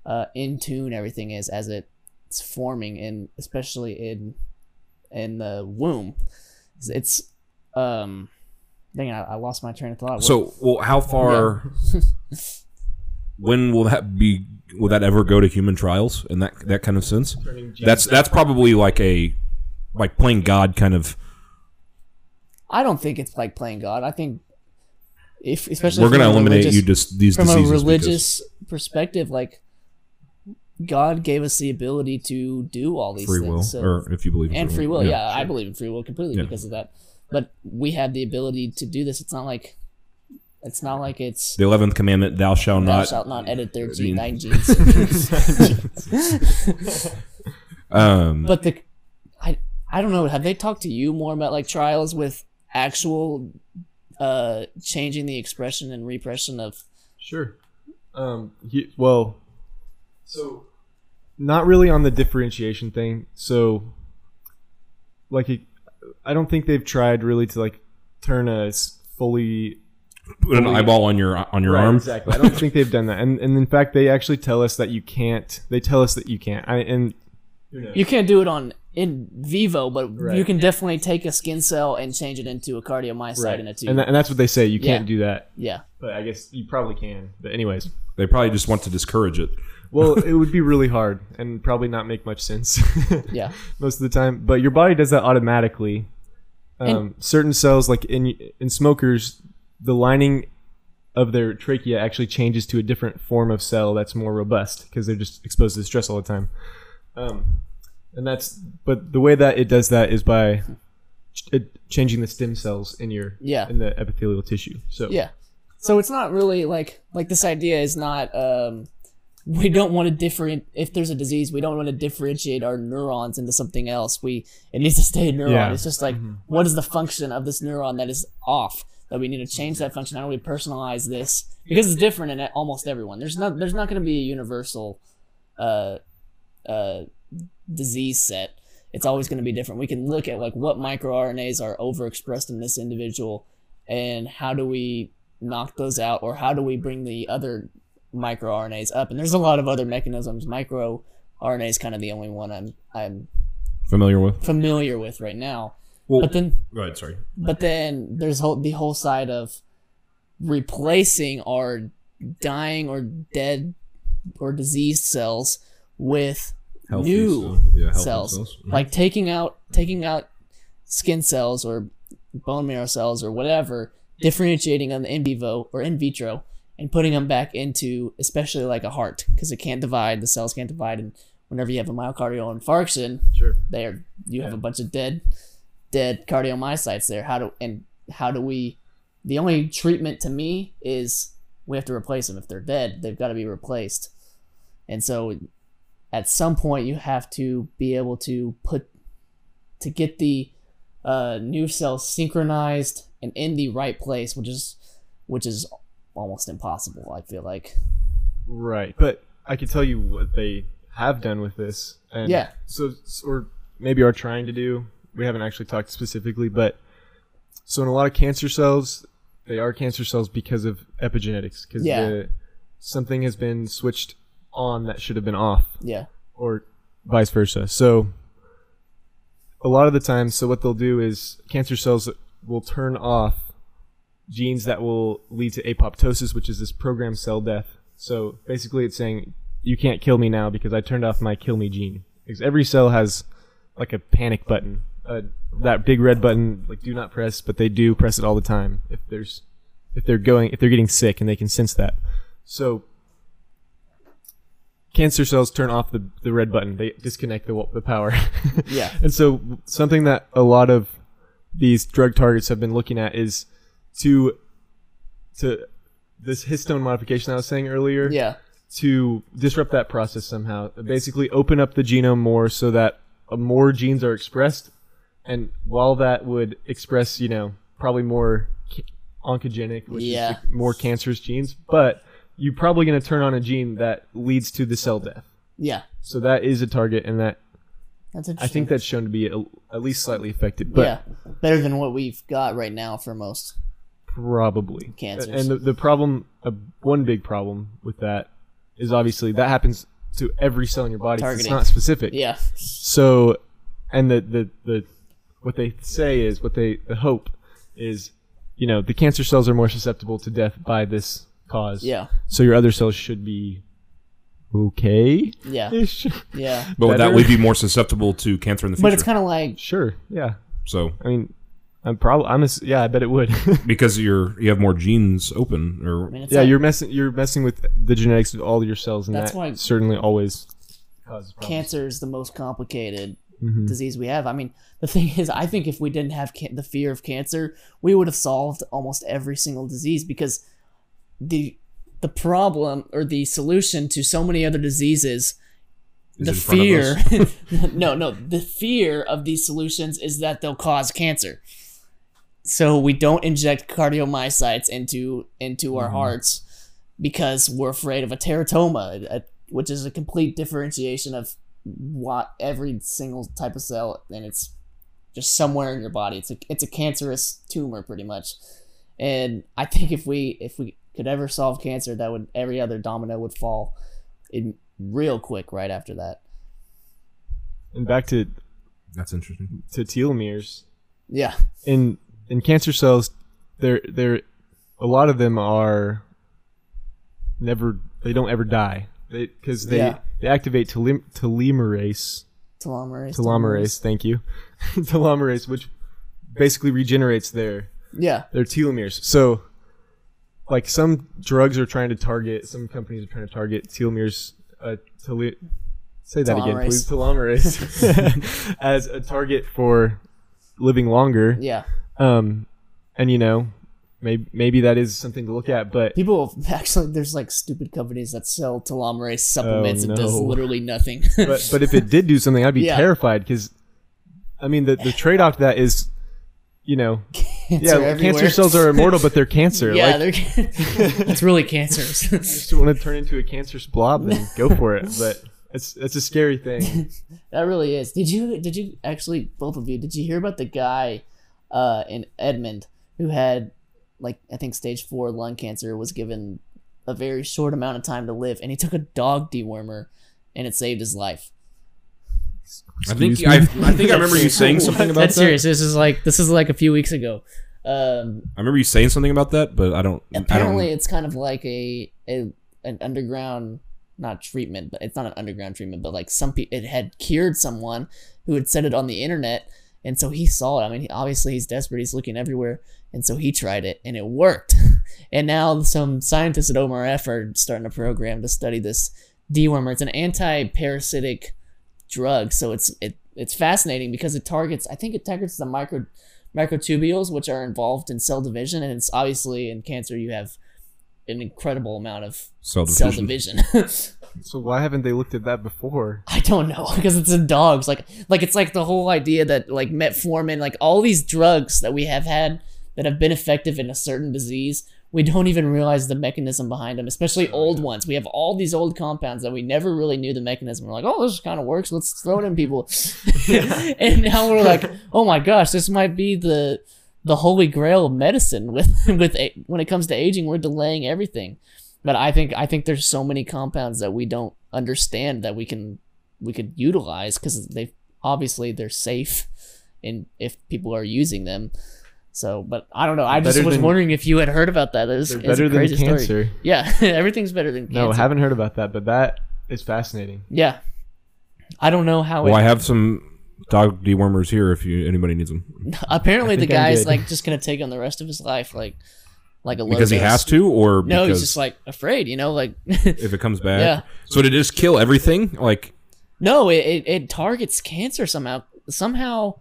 uh, in tune everything is as it's forming, and especially in in the womb, it's, um. Dang, I, I lost my train of thought. So, well, how far? when will that be? Will that ever go to human trials in that that kind of sense? That's that's probably like a like playing God kind of. I don't think it's like playing God. I think if especially We're gonna eliminate you just these from a diseases because- religious perspective. Like God gave us the ability to do all these free things, will, so- or if you believe in free. and free will. Yeah, I sure. believe in free will completely Yeah. because of that. But we have the ability to do this. It's not like it's not like it's The eleventh commandment: Thou shalt thou not. shalt not edit their gene- gene, thine genes. Um, but the I I don't know. Have they talked to you more about like trials with actual uh changing the expression and repression of Sure. Um. he- well, so not really on the differentiation thing. So, like, it, I don't think they've tried really to like turn a fully Put an eyeball on your on your Right, arm. Exactly. I don't think they've done that, and and in fact, they actually tell us that you can't. They tell us that you can't. I and You can't do it on in vivo, but you Right. can definitely take a skin cell and change it into a cardiomyocyte right, in a tube. and, that, and that's what they say. You can't Yeah. do that, yeah. but I guess you probably can. But anyways, They probably just want to discourage it. well, it would be really hard and probably not make much sense. Yeah. most of the time. But your body does that automatically. Um, certain cells, like in in smokers, the lining of their trachea actually changes to a different form of cell that's more robust because they're just exposed to stress all the time. Um, and that's but the way that it does that is by ch- changing the stem cells in your Yeah. in the epithelial tissue. So Yeah. So it's not really like like this idea is not um we don't want to different if there's a disease we don't want to differentiate our neurons into something else we it needs to stay a neuron Yeah. it's just like what is the function of this neuron that is off that we need to change that function. How do we personalize this? Because it's different in almost everyone. There's not there's not going to be a universal uh uh disease set. It's always going to be different. We can look at like what microRNAs are overexpressed in this individual and how do we knock those out or how do we bring the other microRNAs up? And there's a lot of other mechanisms. microRNA is kind of the only one I'm I'm Familiar with? familiar with right now Well, but then go ahead. Sorry. but then there's whole, the whole side of replacing our dying or dead or diseased cells with new cell- yeah, healthy cells. Mhm. like taking out taking out skin cells or bone marrow cells or whatever differentiating them in vivo or in vitro and putting them back into especially like a heart because it can't divide the cells can't divide and whenever you have a myocardial infarction sure. they are you have a bunch of dead dead cardiomyocytes there how do and how do we the only treatment to me is we have to replace them if they're dead they've got to be replaced and so at some point you have to be able to put to get the uh, new cells synchronized and in the right place which is which is almost impossible i feel like Right. But I can tell you what they have done with this. And Yeah. So, or maybe are trying to do. We haven't actually talked specifically, but so in a lot of cancer cells, they are cancer cells because of epigenetics. Because Yeah. something has been switched on that should have been off, yeah or vice versa. So a lot of the time, so what they'll do is cancer cells will turn off genes that will lead to apoptosis, which is this programmed cell death. So basically, it's saying you can't kill me now because I turned off my kill me gene. Because every cell has like a panic button, uh, that big red button, like do not press, but they do press it all the time if there's if they're going if they're getting sick and they can sense that. So cancer cells turn off the, the red button. They disconnect the the power. Yeah. and so something that a lot of these drug targets have been looking at is to to this histone modification I was saying earlier yeah to disrupt that process somehow. Basically, open up the genome more so that uh, more genes are expressed, and while that would express, you know, probably more ca- oncogenic, which Yeah. is more cancerous genes, but you're probably going to turn on a gene that leads to the cell death. yeah So that is a target, and that that's interesting. I think that's shown to be a, at least slightly affected. But yeah better than what we've got right now for most Probably Cancers. And the, the problem, uh, one big problem with that is obviously that happens to every cell in your body. It's not specific. yeah So, and the, the the what they say is what they the hope is, you know, the cancer cells are more susceptible to death by this cause. yeah So your other cells should be okay. yeah yeah But would that Better. would be more susceptible to cancer in the future. but it's kind of like Sure. Yeah. so I mean, I'm probably I'm a, s- yeah. I bet it would. because you're you have more genes open, or I mean, it's yeah, like you're messing you're messing with the genetics of all your cells, and That's that why- certainly always causes problems. cancer is the most complicated Mhm. disease we have. I mean, the thing is, I think if we didn't have the fear of cancer, we would have solved almost every single disease because the the problem or the solution to so many other diseases is the in front of fear no no the fear of these solutions is that they'll cause cancer so we don't inject cardiomyocytes into into our hearts because we're afraid of a teratoma a, which is a complete differentiation of what every single type of cell and it's just somewhere in your body. It's a it's a cancerous tumor pretty much. And I think if we if we could ever solve cancer, that would every other domino would fall in real quick right after that. And back to That's interesting. to telomeres Yeah. in in cancer cells, they're they're a lot of them are never they don't ever die because they Yeah. They activate telomerase. Telomerase. telomerase thank you. Telomerase which basically regenerates their Yeah. their telomeres. So like some drugs are trying to target some companies are trying to target telomeres uh, tele- say that again please. Telomerase. As a target for living longer. Yeah. um and you know maybe maybe that is something to look at but People actually, there's like stupid companies that sell telomerase supplements. Oh, It does literally nothing. but but if it did do something i'd be Yeah. terrified because i mean the, the trade-off to that is you know cancer yeah everywhere. cancer cells are immortal but they're cancer Yeah, like they're. it's really cancerous. you want to turn into a cancerous blob then go for it but it's it's a scary thing That really is. Did you did you actually both of you did you hear about the guy uh, in Edmond who had like I think stage four lung cancer was given a very short amount of time to live and he took a dog dewormer and it saved his life. I think I. I think I remember you saying something about That's that. serious. This is like this is like a few weeks ago. Um, I remember you saying something about that, but I don't. apparently I don't, it's kind of like a, a an underground not treatment but it's not an underground treatment but like some people it had cured someone who had said it on the internet and so he saw it i mean he, obviously he's desperate he's looking everywhere and so he tried it and it worked. And now some scientists at omrf are starting a program to study this dewormer. It's an anti-parasitic drug so it's it, it's fascinating because it targets i think it targets the micro microtubules which are involved in cell division and it's obviously in cancer you have an incredible amount of cell cell division. division. So why haven't they looked at that before? I don't know because it's in dogs. Like like it's like the whole idea that like metformin like all these drugs that we have had that have been effective in a certain disease we don't even realize the mechanism behind them especially old ones. We have all these old compounds that we never really knew the mechanism. We're like oh this kind of works. Let's throw it in people. And now we're like oh my gosh this might be the the holy grail of medicine with with a- when it comes to aging we're delaying everything. But i think i think there's so many compounds that we don't understand that we can we could utilize because they obviously they're safe and if people are using them so but i don't know i just Better was than- wondering if you had heard about that it's, they're it's better a than crazy cancer story yeah everything's better than cancer no I haven't heard about that but that is fascinating yeah i don't know how Well, it, I have some dog dewormers here if you anybody needs them apparently I the think I'm guy's good. like just gonna take on the rest of his life like like a low because he dose. has to, or no because he's just like afraid you know like if it comes back. Yeah. So did it just kill everything? Like, no it, it, it targets cancer somehow somehow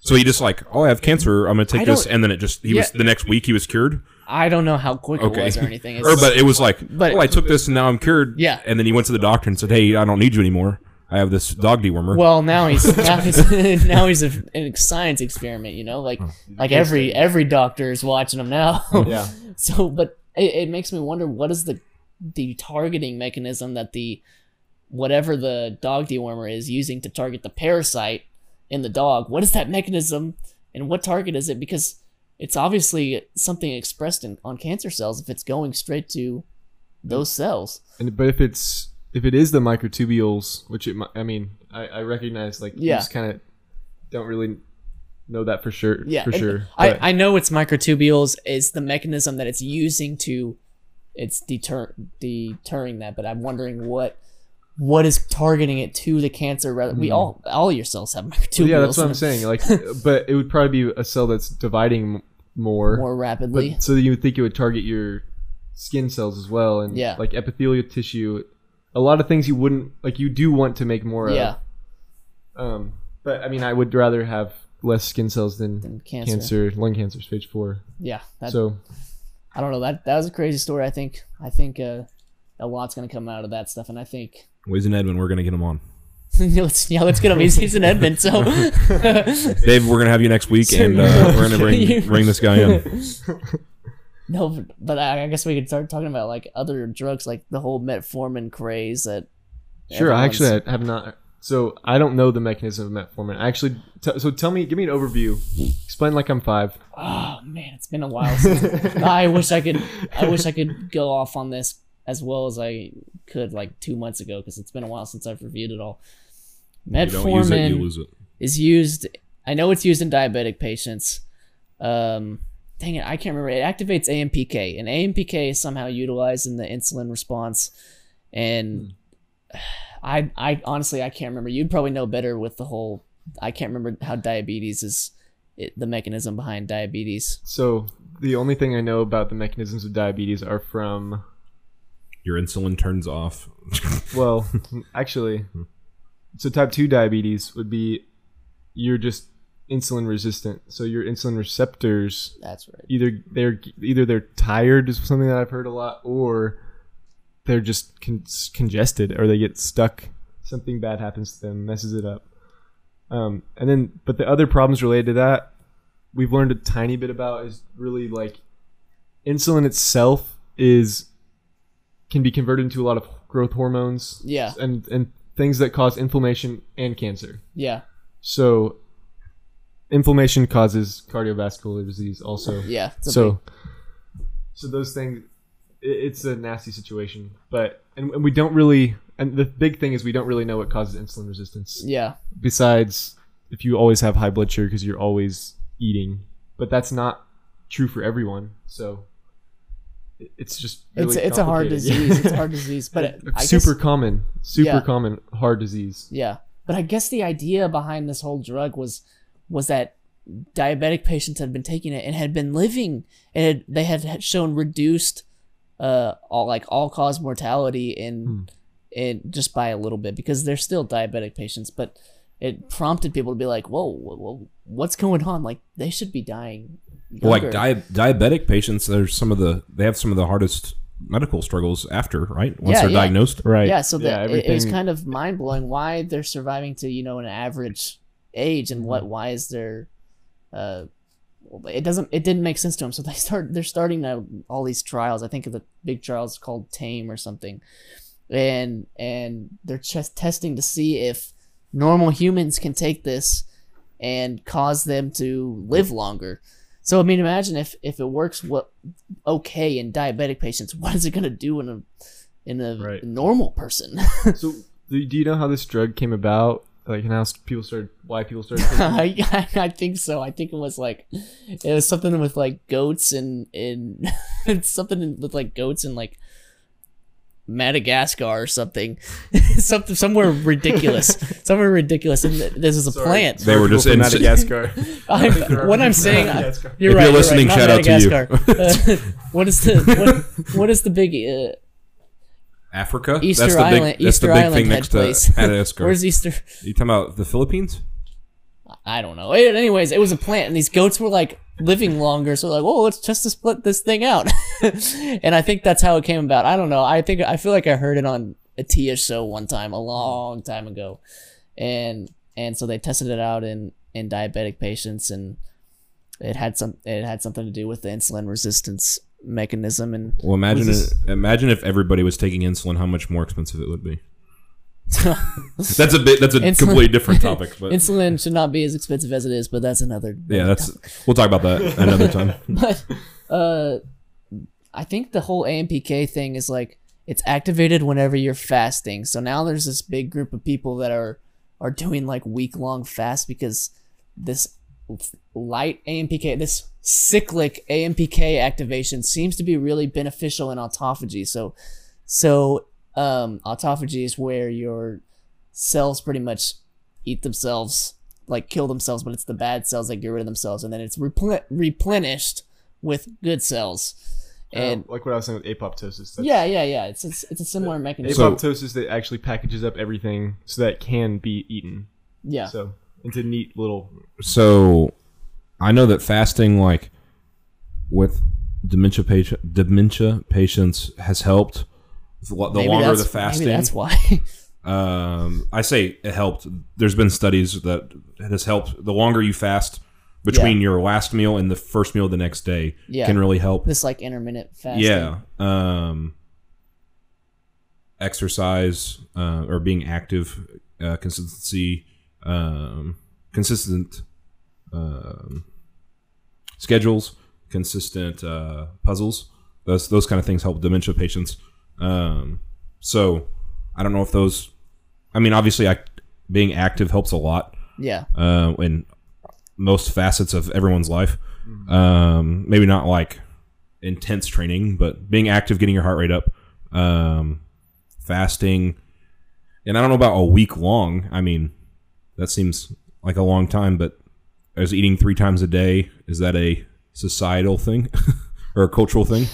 so he just like, oh, I have cancer. I'm gonna take I this, don't- and then it just he was Yeah. the next week he was cured. i don't know how quick Okay. it was or anything It's or but it was like, But- oh, I took this and now I'm cured. Yeah. And then he went to the doctor and said, hey, I don't need you anymore. I have this dog dewormer. Well, now he's now he's now he's a, a science experiment, you know, like hmm. like every every doctor is watching him now. Hmm. yeah so, but it, it makes me wonder what is the the targeting mechanism that the whatever the dog dewormer is using to target the parasite in the dog. What is that mechanism, and what target is it? Because it's obviously something expressed in, on cancer cells if it's going straight to mm-hmm. those cells. And but if it's if it is the microtubules, which it I mean, I, I recognize like Yeah. you just kind of don't really know that for sure. Yeah, for sure. but- I, I know it's microtubules is the mechanism that it's using to it's deter deterring that, but I'm wondering what what is targeting it to the cancer rather we all all your cells have microtubules Hmm. Yeah, that's what I'm saying. Like, but it would probably be a cell that's dividing m- more. more rapidly. But so you would think it would target your skin cells as well, and Yeah. like epithelial tissue. A lot of things you wouldn't like. You do want to make more yeah, of. Um, but I mean, I would rather have less skin cells than and cancer. cancer, lung cancer, stage four. Yeah, that, so I don't know. That that was a crazy story. I think I think uh, a lot's gonna come out of that stuff, and I think Wiz and Edwin, we're gonna get him on. let's yeah let's get him. He's, he's in Edmond, so Dave, we're gonna have you next week, and uh, we're gonna bring bring this guy in. No, but, but I I guess we could start talking about like other drugs, like the whole metformin craze. That sure, I actually I have not. So I don't know the mechanism of metformin. I actually T- so tell me, give me an overview. Explain like I'm five. Oh man, it's been a while. Since, I wish I could. I wish I could go off on this as well as I could like two months ago because it's been a while since I've reviewed it all. You use it, you Metformin lose it. is used. I know it's used in diabetic patients. Um, dang it, I can't remember. It activates AMPK, and AMPK is somehow utilized in the insulin response. And I, I honestly, I can't remember. You'd probably know better with the whole. I can't remember how diabetes is, it, the mechanism behind diabetes. So the only thing I know about the mechanisms of diabetes are from Your insulin turns off. well, actually, so type two diabetes would be you're just insulin resistant. So your insulin receptors That's right. either they're either they're tired is something that I've heard a lot, or they're just con- congested, or they get stuck. Something bad happens to them, messes it up. Um, and then, but the other problems related to that, we've learned a tiny bit about is really like insulin itself is can be converted into a lot of growth hormones Yeah, and and things that cause inflammation and cancer. yeah, So inflammation causes cardiovascular disease also yeah. It's a so so those things i- it's a nasty situation but and, and we don't really and the big thing is we don't really know what causes insulin resistance yeah, besides if you always have high blood sugar because you're always eating but that's not true for everyone so it- it's just it's really it's a hard disease. It's a hard disease, but it, super guess, common super Yeah. common heart disease yeah. But I guess the idea behind this whole drug was was that diabetic patients had been taking it and had been living and had, they had had shown reduced uh all like all cause mortality in Hmm. in just by a little bit because they're still diabetic patients but it prompted people to be like whoa, whoa, whoa what's going on like they should be dying Well, like di- diabetic patients, they're some of the they have some of the hardest medical struggles after, right? Once Yeah, they're yeah. diagnosed. right yeah so that it, it was kind of mind-blowing why they're surviving to you know an average age and Mm-hmm. what why is there uh it doesn't it didn't make sense to them so they start they're starting now all these trials i think of the big trials called tame or something and and they're just testing to see if normal humans can take this and cause them to live longer so i mean imagine if if it works what okay in diabetic patients what is it going to do in a in a Right. normal person So, do do you know how this drug came about? Like, and how people started, why people started taking it? I, I think so. I think it was like it was something with like goats and and it's something with like goats and like Madagascar or something, something somewhere ridiculous, somewhere ridiculous. And this is a plant. They were just in- Madagascar. I, what I'm saying, I, Madagascar. you're If right. you're you're listening, right, not shout out to you. Madagascar. Uh, what is the what, what is the big uh, Africa. Easter that's the big, Island- That's Easter the big Island thing next place. to Madagascar. where's Easter? you talking about the Philippines? I don't know. Anyways, it was a plant, and these goats were like living longer, so like, oh, let's just split this thing out. and I think that's how it came about. I don't know. I think I feel like I heard it on a Tia show one time, a long time ago, and and so they tested it out in in diabetic patients, and it had some it had something to do with the insulin resistance mechanism, and Well, imagine it, imagine if everybody was taking insulin, how much more expensive it would be. That's a bit. That's a Insulin- completely different topic. But insulin should not be as expensive as it is, but that's another. yeah, that's. We'll talk about that another time. but uh i think the whole ampk thing is like it's activated whenever you're fasting so now there's this big group of people that are are doing like week long fasts because this light ampk this cyclic ampk activation seems to be really beneficial in autophagy so so um autophagy is where your cells pretty much eat themselves like kill themselves but it's the bad cells that get rid of themselves and then it's replen- replenished with good cells and Uh, like what I was saying with apoptosis. That's- yeah yeah yeah it's it's, it's a similar mechanism So- apoptosis that actually packages up everything so that it can be eaten. yeah So into neat little. So, I know that fasting, like with dementia patient dementia patients, has helped. The Maybe longer the fasting, that's why um, I say it helped. There's been studies that it has helped. The longer you fast between Yeah. your last meal and the first meal the next day Yeah. can really help. this like intermittent fasting Yeah. Um, exercise uh, or being active, uh, consistency, um, consistent um, schedules, consistent uh, puzzles. Those those kind of things help dementia patients. Um, so I don't know if those. I mean, obviously, I, being active helps a lot Yeah. uh, in most facets of everyone's life. Um, maybe not like intense training, but being active, getting your heart rate up, um, fasting, and I don't know about a week long. I mean, that seems like a long time, but is eating three times a day is that a societal thing or a cultural thing?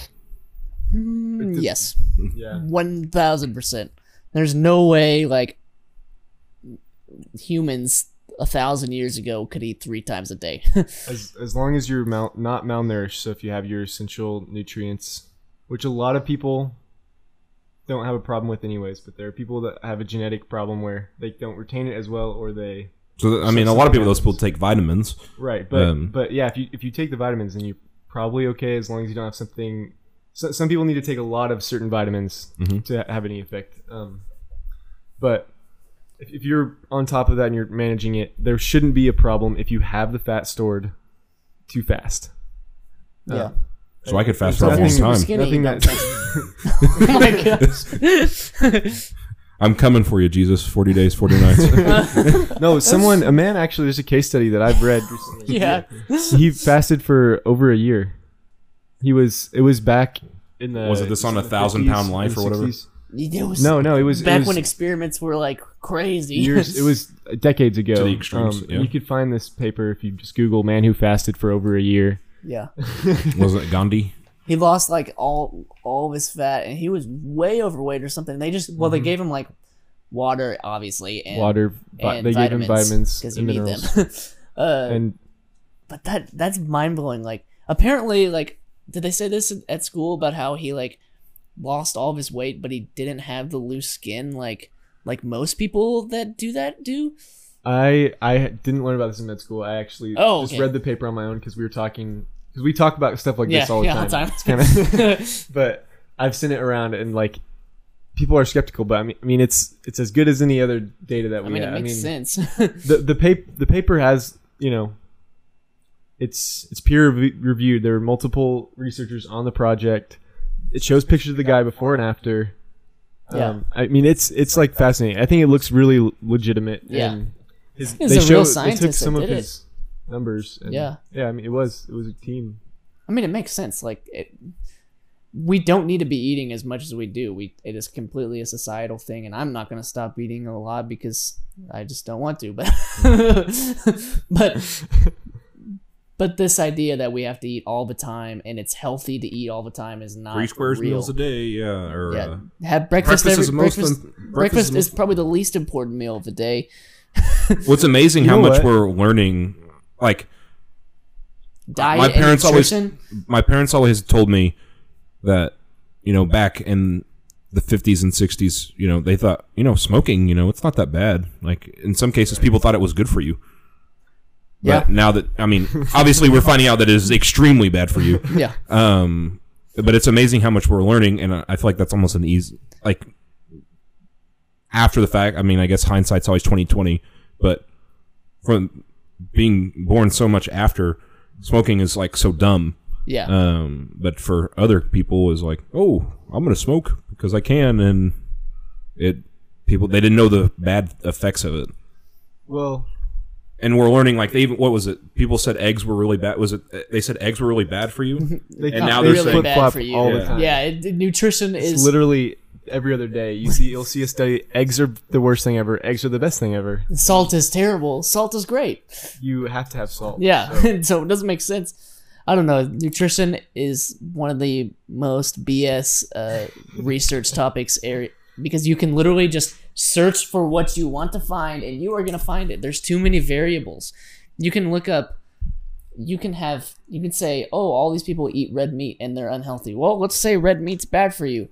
Mm, yes. Yeah. One thousand percent. There's no way like humans a thousand years ago could eat three times a day. As as long as you're mal- not malnourished, so if you have your essential nutrients, which a lot of people don't have a problem with anyways, but there are people that have a genetic problem where they don't retain it as well or they So th- I mean, a lot of people, those people take vitamins. Right, but Um, but yeah, if you if you take the vitamins, then you're probably okay as long as you don't have something. So, some people need to take a lot of certain vitamins Mhm. to have any effect. Um, but if, if you're on top of that and you're managing it, there shouldn't be a problem if you have the fat stored too fast. Yeah. Um, So I could fast for a long time. Skinny, Nothing that oh my gosh. I'm coming for you, Jesus. Forty days, forty nights. no, someone, a man actually. There's a case study that I've read recently. yeah. he fasted for over a year. He was. It was back in the. Was it this on a thousand 50s, pound life or whatever? It was No, no, it was it back was when experiments were like crazy. years. It was decades ago. To the extremes, Um, yeah. You could find this paper if you just Google "man who fasted for over a year." yeah. Was it Gandhi? He lost like all all of his fat and he was way overweight or something. They just well they gave him like water obviously and Mm-hmm. Water. vi- and they gave him vitamins because and you need minerals. them. uh, and but that that's mind blowing. Like apparently, like did they say this at school about how he like lost all of his weight, but he didn't have the loose skin like like most people that do that do? I I didn't learn about this in med school. I actually Oh, just read the paper on my own because we were talking because we talk about stuff like yeah, this all the yeah, time. time. It's kind of. but I've seen it around and like people are skeptical. But I mean, I mean it's it's as good as any other data that we. I mean, have. it makes I mean, sense. the the paper the paper has you know it's it's peer reviewed. there are multiple researchers on the project it shows pictures of the guy before and after Yeah. um, i mean it's it's like fascinating i think it looks really legitimate Yeah. and his, they showed they took some of did it. his numbers and Yeah. yeah i mean it was it was a team I mean, it makes sense. Like, it, we don't need to be eating as much as we do. We it is completely a societal thing, and I'm not going to stop eating a lot because I just don't want to. But but but this idea that we have to eat all the time and it's healthy to eat all the time is not Three squares real. meals a day. Yeah, or Yeah, uh, have breakfast. breakfast every, is the most breakfast, breakfast the is most- probably the least important meal of the day. What's amazing You how much what? we're learning. Like Diet my parents and always nutrition. my parents always told me that you know back in the 50s and 60s you know they thought you know smoking you know it's not that bad like in some cases people thought it was good for you Yeah. but now that i mean obviously we're finding out that it is extremely bad for you Yeah, um but it's amazing how much we're learning and i I feel like that's almost an easy like after the fact i mean i guess hindsight's always 2020 but from being born so much after smoking is like so dumb yeah. um, but for other people, is like, oh, I'm gonna smoke because I can, and it people they didn't know the bad effects of it, well and we're learning like they even what was it? People said eggs were really bad. Was it? They said eggs were really bad for you. they, And now they they're saying- Bad for you. all Yeah. the time yeah, it, nutrition it's is literally every other day you see you'll see a study eggs are the worst thing ever eggs are the best thing ever salt is terrible. Salt is great. you have to have salt Yeah, so. so it doesn't make sense. I don't know. Nutrition is one of the most BS uh, research topics area because you can literally just search for what you want to find and you are going to find it. There's too many variables. You can look up you can have you can say, "Oh, all these people eat red meat and they're unhealthy." Well, let's say red meat's bad for you.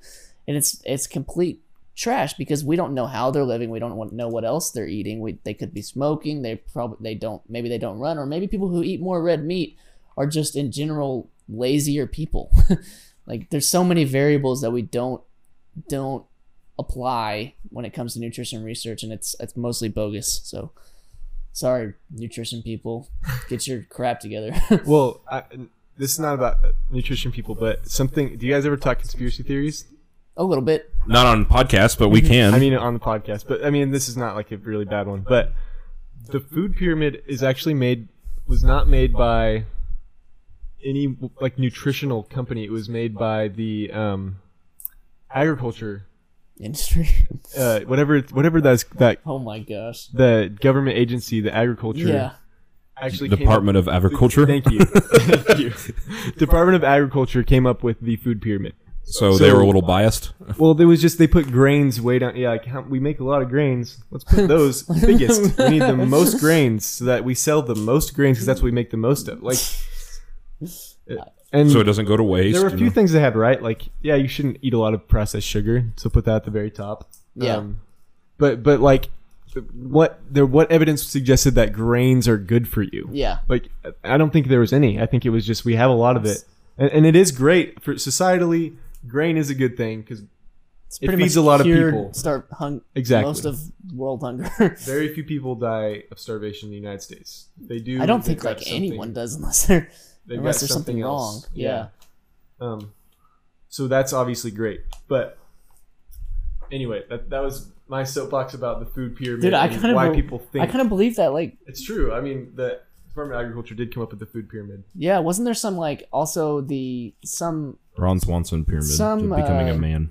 And it's it's complete trash because we don't know how they're living. We don't know what else they're eating. We they could be smoking. They probably they don't maybe they don't run or maybe people who eat more red meat are just in general lazier people. like there's so many variables that we don't don't apply when it comes to nutrition research and it's it's mostly bogus. So Sorry, nutrition people, get your crap together. Well, I, this is not about nutrition people, but something. Do you guys ever talk conspiracy theories? a little bit. Not on podcast, but we can. I mean, on the podcast, but I mean, this is not like a really bad one. But the food pyramid is actually made was not made by any like nutritional company. It was made by the um, agriculture, Industry. uh, whatever whatever that's that oh my gosh. the government agency, the agriculture. Yeah. Actually, came Department up- of Agriculture. Thank you. Thank you. Department of Agriculture came up with the food pyramid. so, they were a little biased. Well, there was just they put grains way down. Yeah, like how, we make a lot of grains. Let's put those biggest. We need the most grains so that we sell the most grains because that's what we make the most of. Like, and So it doesn't go to waste. there were a few know. things they had right. Like, yeah, you shouldn't eat a lot of processed sugar, so put that at the very top. Yeah. Um, but but like, what there what evidence suggested that grains are good for you? Yeah. Like, I don't think there was any. I think it was just we have a lot of it, and, and it is great for societally. Grain is a good thing because It's It feeds much a lot of people. Start hung Exactly. most of world hunger. very few people die of starvation in the United States. They do. I don't think like anyone does unless they're they've unless got there's something wrong. else. Yeah. Um, so that's obviously great, but anyway, that that was my soapbox about the food pyramid Dude, I and kind of why be- people think I kind of believe that like it's true. I mean, the Department of Agriculture did come up with the food pyramid. yeah, wasn't there some like also the some Ron Swanson pyramid Some, becoming uh, a man.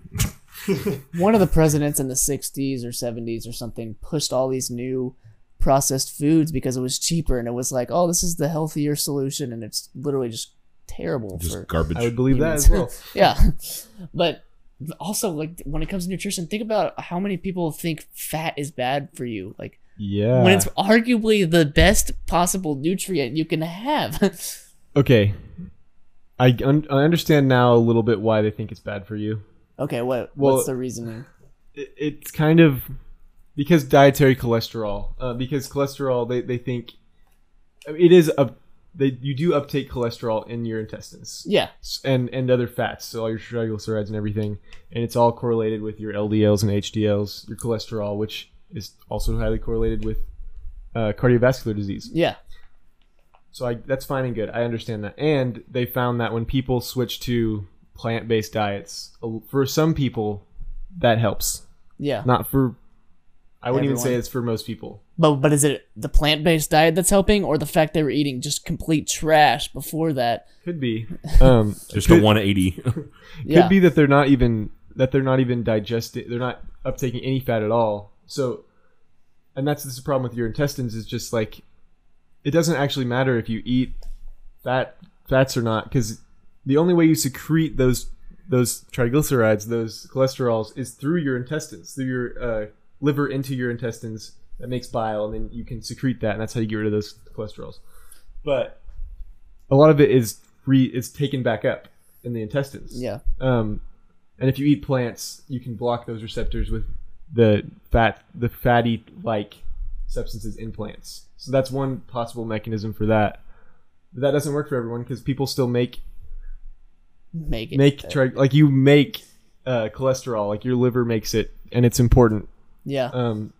one of the presidents in the 60s or 70s or something pushed all these new processed foods because it was cheaper and it was like oh this is the healthier solution and it's literally just terrible Just for garbage. I would believe that as well. yeah but also like when it comes to nutrition think about how many people think fat is bad for you like Yeah. when it's arguably the best possible nutrient you can have okay, I un- I understand now a little bit why they think it's bad for you. okay what Well- what's the reasoning it, it's kind of because dietary cholesterol uh, because cholesterol they, they think it is a they you do uptake cholesterol in your intestines yeah and and other fats so all your triglycerides and everything and it's all correlated with your LDLs and HDLs your cholesterol which is also highly correlated with uh, cardiovascular disease yeah so I, that's fine and good. I understand that. And they found that when people switch to plant-based diets, for some people, that helps. yeah Not for. I wouldn't even say it's for most people. But but is it the plant based diet that's helping, or the fact they were eating just complete trash before that? Could be. Um, Just could, a 180. could Yeah, be that they're not even that they're not even digesting. They're not uptaking any fat at all. So, and that's the problem with your intestines is just like it doesn't actually matter if you eat fat fats or not because the only way you secrete those those triglycerides, those cholesterols, is through your intestines, through your uh, liver into your intestines that makes bile, and then you can secrete that, and that's how you get rid of those cholesterols. But a lot of it is re is taken back up in the intestines. yeah, Um, and if you eat plants, you can block those receptors with the fat, the fatty like substances in plants. So that's one possible mechanism for that. But that doesn't work for everyone because people still make make it. make tri- like you make uh, cholesterol, like your liver makes it, and it's important. Yeah, Um,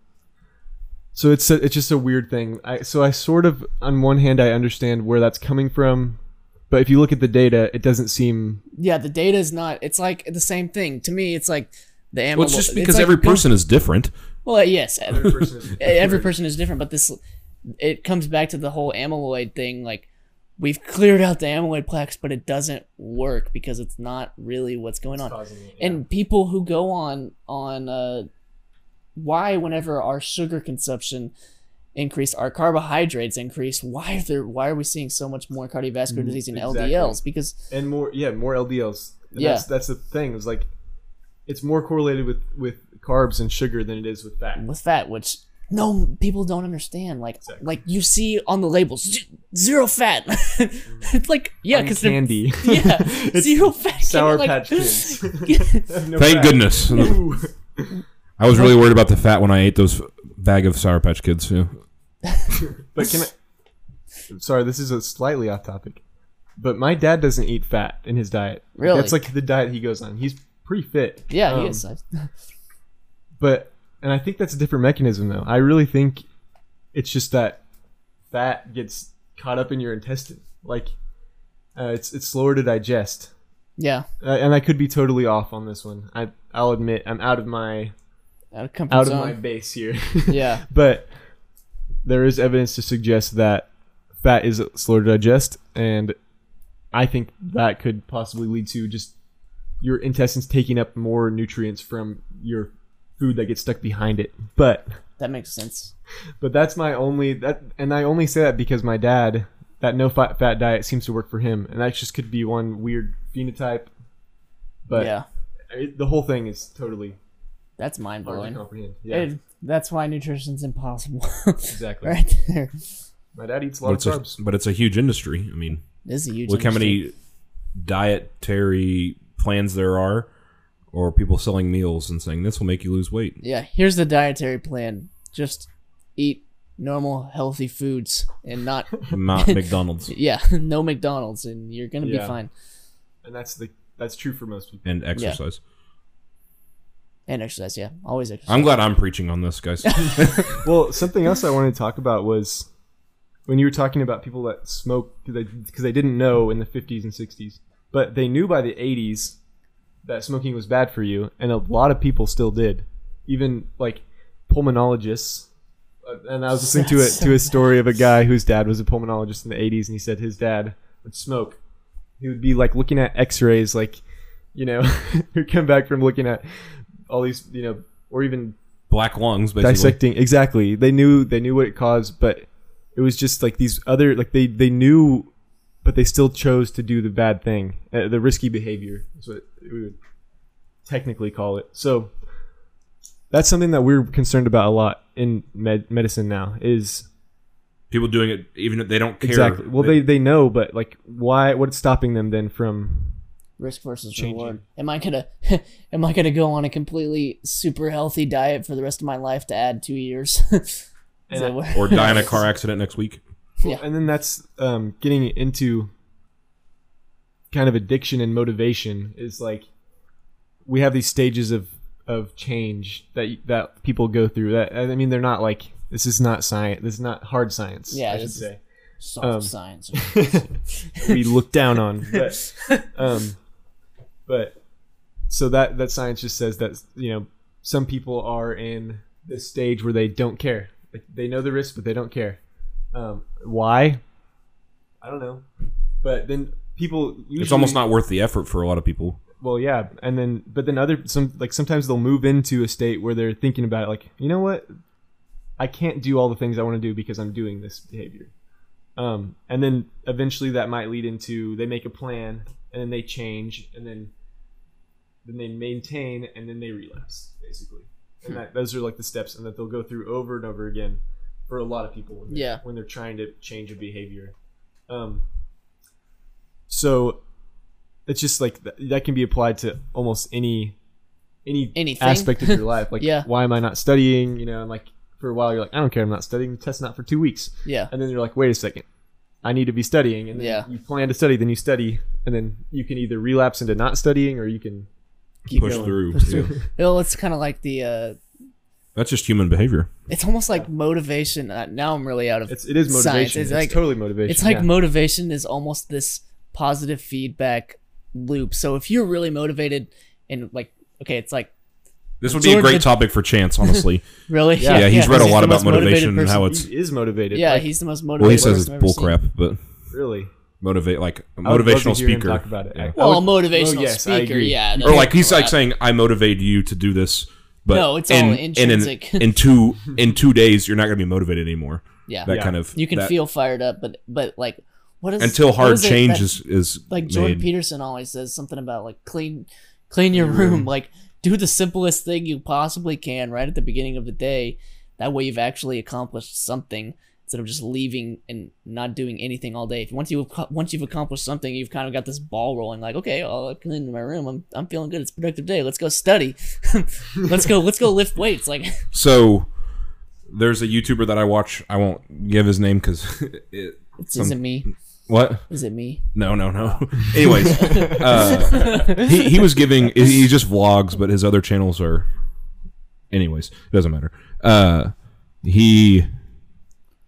so it's a, it's just a weird thing. I so I sort of on one hand I understand where that's coming from, but if you look at the data, it doesn't seem yeah. The data is not. It's like the same thing to me. It's like the amyloid. well, it's just because like every go- person is different. Well, yes, every, person is every person is different, but this it comes back to the whole amyloid thing. Like we've cleared out the amyloid plaques, but it doesn't work because it's not really what's going on. causing it. and people who go on on uh why whenever our sugar consumption increase our carbohydrates increase why are there why are we seeing so much more cardiovascular Mm, disease in exactly. ldls because and more yeah more ldls and Yeah. that's that's the thing it's like it's more correlated with with carbs and sugar than it is with fat with fat which no people don't understand like Exactly. like you see on the labels zero fat it's like yeah On because candy yeah It's zero fat sour like- patch kids No Thank fat. goodness. Ooh. I was really worried about the fat when I ate those bag of Sour Patch Kids. Yeah. but can i sorry this is a slightly off topic but my dad doesn't eat fat in his diet Really? that's like the diet he goes on he's pretty fit yeah Um, he is but and i think that's a different mechanism though i really think it's just that fat gets caught up in your intestine. Like uh, it's it's slower to digest. Yeah. Uh, and I could be totally off on this one. I I'll admit I'm out of my Out of out of my base here. yeah. but there is evidence to suggest that fat is slower to digest, and I think that could possibly lead to just your intestines taking up more nutrients from your food that gets stuck behind it. But That makes sense. but that's my only that, and I only say that because my dad that no fat fat diet seems to work for him, and that just could be one weird phenotype. But yeah. it, the whole thing is totally That's mind blowing. comprehend. Yeah, that's why nutrition's impossible. exactly. right there. My dad eats a lot it's, of a, carbs. but it's a huge industry. I mean, This is a huge look how many dietary plans there are, or people selling meals and saying this will make you lose weight. Yeah, here's the dietary plan. Just eat normal, healthy foods and not Not McDonald's yeah, no McDonald's and you're gonna be fine. and that's the that's true for most people. and exercise. And exercise, yeah. Always exercise. I'm glad I'm preaching on this, guys. Well, something else I wanted to talk about was when you were talking about people that smoke because they, 'cause they didn't know in the 50s and 60s, but they knew by the 80s that smoking was bad for you, and a lot of people still did, even like pulmonologists. Uh, And I was listening to it so to a story of a guy whose dad was a pulmonologist in the 80s, and he said his dad would smoke. He would be like looking at X-rays, like you know, he'd come back from looking at all these, you know, or even Black lungs, basically. dissecting exactly they knew they knew what it caused but it was just like these other like they they knew but they still chose to do the bad thing uh, the risky behavior is what we would technically call it so that's something that we're concerned about a lot in med- medicine now is People doing it even if they don't care. exactly well they they know but like why what's stopping them then from Risk versus Changing. reward. Am I gonna am I gonna go on a completely super healthy diet for the rest of my life to add two years? Is that what- or die in a car accident next week. Yeah. and then that's um, getting into kind of addiction and motivation is like we have these stages of of change that that people go through that i mean they're not like this is not science this is not hard science Yeah, i should say Soft Um, science. we look down on but um but so that that science just says that you know some people are in this stage where they don't care. They know the risk but they don't care. Um why? I don't know. But then people usually, It's almost not worth the effort for a lot of people. well yeah and then but then other some like sometimes they'll move into a state where they're thinking about it like you know what? I can't do all the things i want to do because i'm doing this behavior. Um and then eventually that might lead into they make a plan and then they change and then then they maintain and then they relapse basically and that those are like the steps and that they'll go through over and over again for a lot of people when they're, Yeah. when they're trying to change a behavior um so it's just like th- that can be applied to almost any any Anything. aspect of your life like Yeah. why am i not studying you know and like for a while you're like i don't care i'm not studying The test not for two weeks yeah. and then you're like wait a second i need to be studying and then Yeah. you plan to study then you study and then you can either relapse into not studying or you can Keep Push going. through. Push yeah. Well, it's kind of like the. uh That's just human behavior. It's almost like motivation. Uh, now I'm really out of. it's it is Science. motivation It's it's, like- totally motivation it's like yeah. motivation is almost this positive feedback loop. So if you're really motivated and like, okay, it's like This would be a great topic for Chance, honestly. really, Yeah. yeah, he's read a lot about most motivated motivation and how it's. he is motivated Yeah, like, he's the most motivated. Well, he says it's I've ever seen. bullcrap, but really motivate like a I would love to motivational hear him speaker. talk about it. Yeah. Well, I a would- motivational oh, yes, I speaker, agree. yeah. or like he's like saying, "I motivated you to do this," but No, it's all in, intrinsic. In, in two in two days, you're not going to be motivated anymore. yeah, That Yeah. kind of you can that- feel fired up, but but like what is until hard is it change that- is is like Jordan made. Peterson always says something about like clean clean your room. Like do the simplest thing you possibly can right at the beginning of the day. That way you've actually accomplished something instead of just leaving and not doing anything all day. If once you once you've accomplished something, you've kind of got this ball rolling. Like okay, I'll clean my room. I'm I'm feeling good. It's a productive day. Let's go study. let's go let's go lift weights. Like So there's a YouTuber that I watch. I won't give his name because it, it's, Some- is it me? What? Is it me? No, no, no. Anyways, uh, he he was giving. He just vlogs, but his other channels are. Anyways, it doesn't matter. Uh, he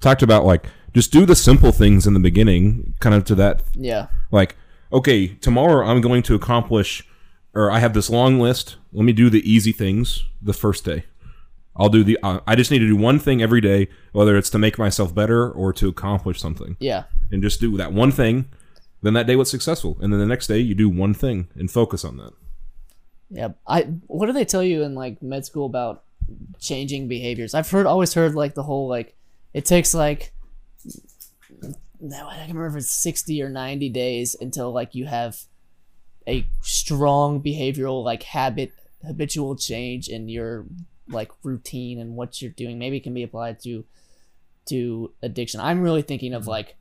talked about like just do the simple things in the beginning, kind of to that Yeah. like okay tomorrow i'm going to accomplish or i have this long list let me do the easy things the first day i'll do the uh, i just need to do one thing every day whether it's to make myself better or to accomplish something Yeah. And just do that one thing then that day was successful and then the next day you do one thing and focus on that Yeah. I what do they tell you in like med school about changing behaviors? I've heard always heard like the whole like it takes like I can't remember if it's sixty or ninety days until like you have a strong behavioral like habit habitual change in your like routine and what you're doing. Maybe it can be applied to to addiction. I'm really thinking of mm-hmm. like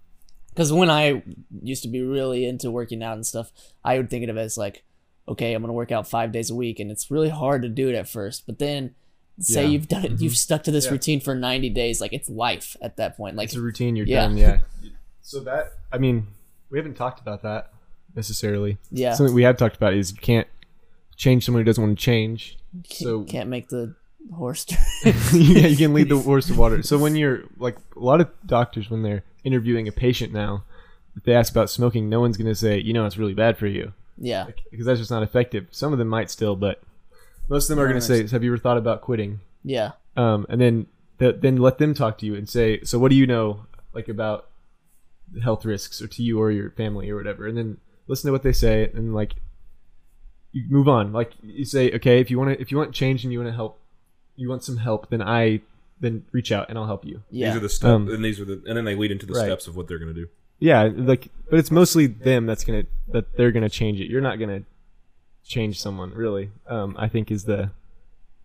because when I used to be really into working out and stuff, I would think of it as like, okay, I'm gonna work out five days a week, and it's really hard to do it at first. But then, say Yeah. you've done it, you've mm-hmm. stuck to this Yeah. routine for 90 days, like it's life at that point. Like, It's a routine. You're Yeah. done. Yeah. So that I mean, we haven't talked about that necessarily. yeah, Something we have talked about is you can't change someone who doesn't want to change. So you can't make the horse. yeah, you can lead the horse to water. So when you're like a lot of doctors when they're interviewing a patient now, if they ask about smoking, no one's going to say, you know, it's really bad for you yeah, because that's just not effective. Some of them might still, but most of them are going to say, "Have you ever thought about quitting?" yeah, Um, and then th- then let them talk to you and say, "So what do you know like about health risks or to you or your family or whatever?" And then listen to what they say and like you move on. Like you say, "Okay, if you want to if you want change and you want to help, you want some help, then I then reach out and I'll help you." yeah. these are the steps Um, and these are the and then they lead into the Right. steps of what they're going to do Yeah, like but it's mostly them that's gonna that they're gonna change it. You're not gonna change someone really. Um, I think is the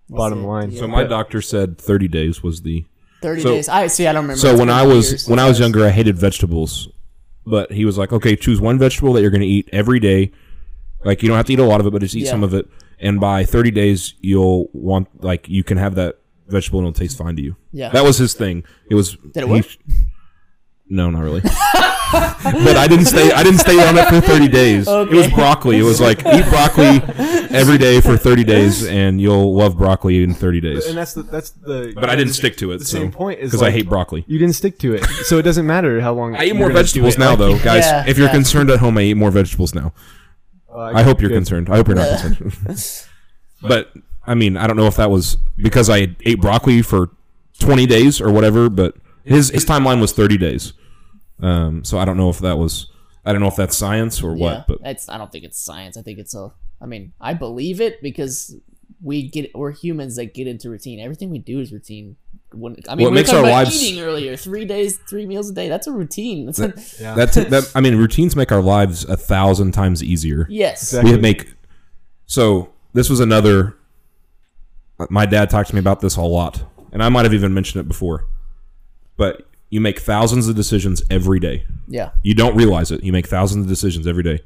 bottom it. line. Yeah. so my doctor said 30 days was the 30 So- days. I see. I don't remember. So when I was when I was younger, I hated vegetables, but he was like, "Okay, choose one vegetable that you're going to eat every day. Like you don't have to eat a lot of it, but just eat Yeah. some of it. And by 30 days, you'll want like you can have that vegetable and it'll taste fine to you." Yeah. that was his thing. It was. Did it he- work? no, not really. but I didn't stay. I didn't stay on it for 30 days. It was broccoli. It was like eat broccoli every day for 30 days, and you'll love broccoli in 30 days. and that's the that's the. But I didn't stick to it. The so, same point is because I like- hate broccoli. You didn't stick to it, so it doesn't matter how long. I eat more vegetables now, though, guys. Yeah, if you're yeah. concerned at home, I eat more vegetables now. Uh, I hope you're good. concerned. I hope you're not concerned. but I mean, I don't know if that was because I ate broccoli for 20 days or whatever. But his his timeline was 30 days. Um, so I don't know if that was. I don't know if that's science or Yeah, what. But that's. I don't think it's science. I think it's a. I mean, I believe it because we get. We're humans that get into routine. Everything we do is routine. When, I mean, Well, it we makes talking our about lives- eating earlier. Three days, three meals a day. That's a routine. That's a, Yeah. that's that. I mean, routines make our lives a thousand times easier. yes. Exactly. we make so this was another my dad talked to me about this a lot and i might have even mentioned it before but you make thousands of decisions every day Yeah. you don't realize it you make thousands of decisions every day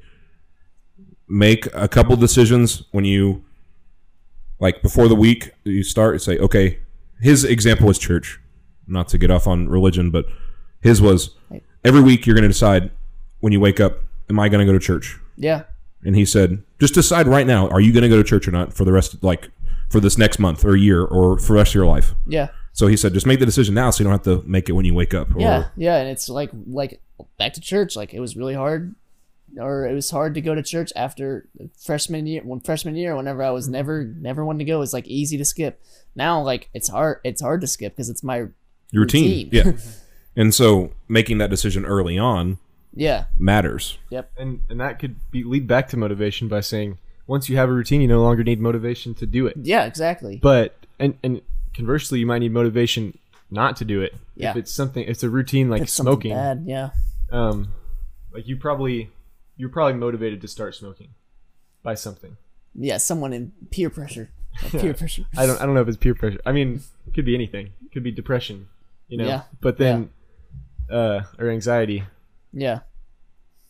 make a couple decisions when you like before the week you start say okay his example was church not to get off on religion but his was every week you're going to decide when you wake up am i going to go to church Yeah. and he said, "Just decide right now: are you going to go to church or not for the rest, like for this next month or year or for the rest of your life?" Yeah. So he said, "Just make the decision now, so you don't have to make it when you wake up." Or, Yeah. Yeah. And it's like like back to church. Like it was really hard, or it was hard to go to church after freshman year. When freshman year, whenever I was never never wanted to go, it was like easy to skip. Now like it's hard. It's hard to skip because it's my routine. routine. Yeah, and so making that decision early on yeah matters. yep and and that could be lead back to motivation by saying once you have a routine, you no longer need motivation to do it. yeah exactly. But and and conversely, you might need motivation not to do it. Yeah. If it's something, it's a routine like It's smoking. bad. Yeah. Um, like you probably you're probably motivated to start smoking by something. Yeah. Someone in peer pressure. Like peer pressure. I don't I don't know if it's peer pressure. I mean, it could be anything. It could be depression, you know. Yeah. But then, uh, or anxiety. Yeah.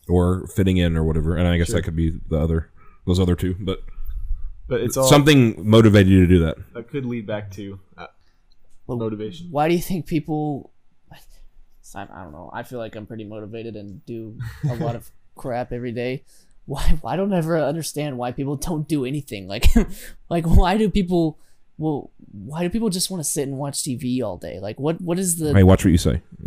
Or fitting in or whatever, and I guess Sure. that could be the other those other two, but But it's all something motivated you to do that. that could lead back to uh, Well, motivation. Why do you think people? I I don't know. I feel like I'm pretty motivated and do a lot of crap every day. Why? Why don't I ever understand why people don't do anything? Like, like why do people well, why do people just want to sit and watch TV all day? Like, what what is the Hey, watch what you say.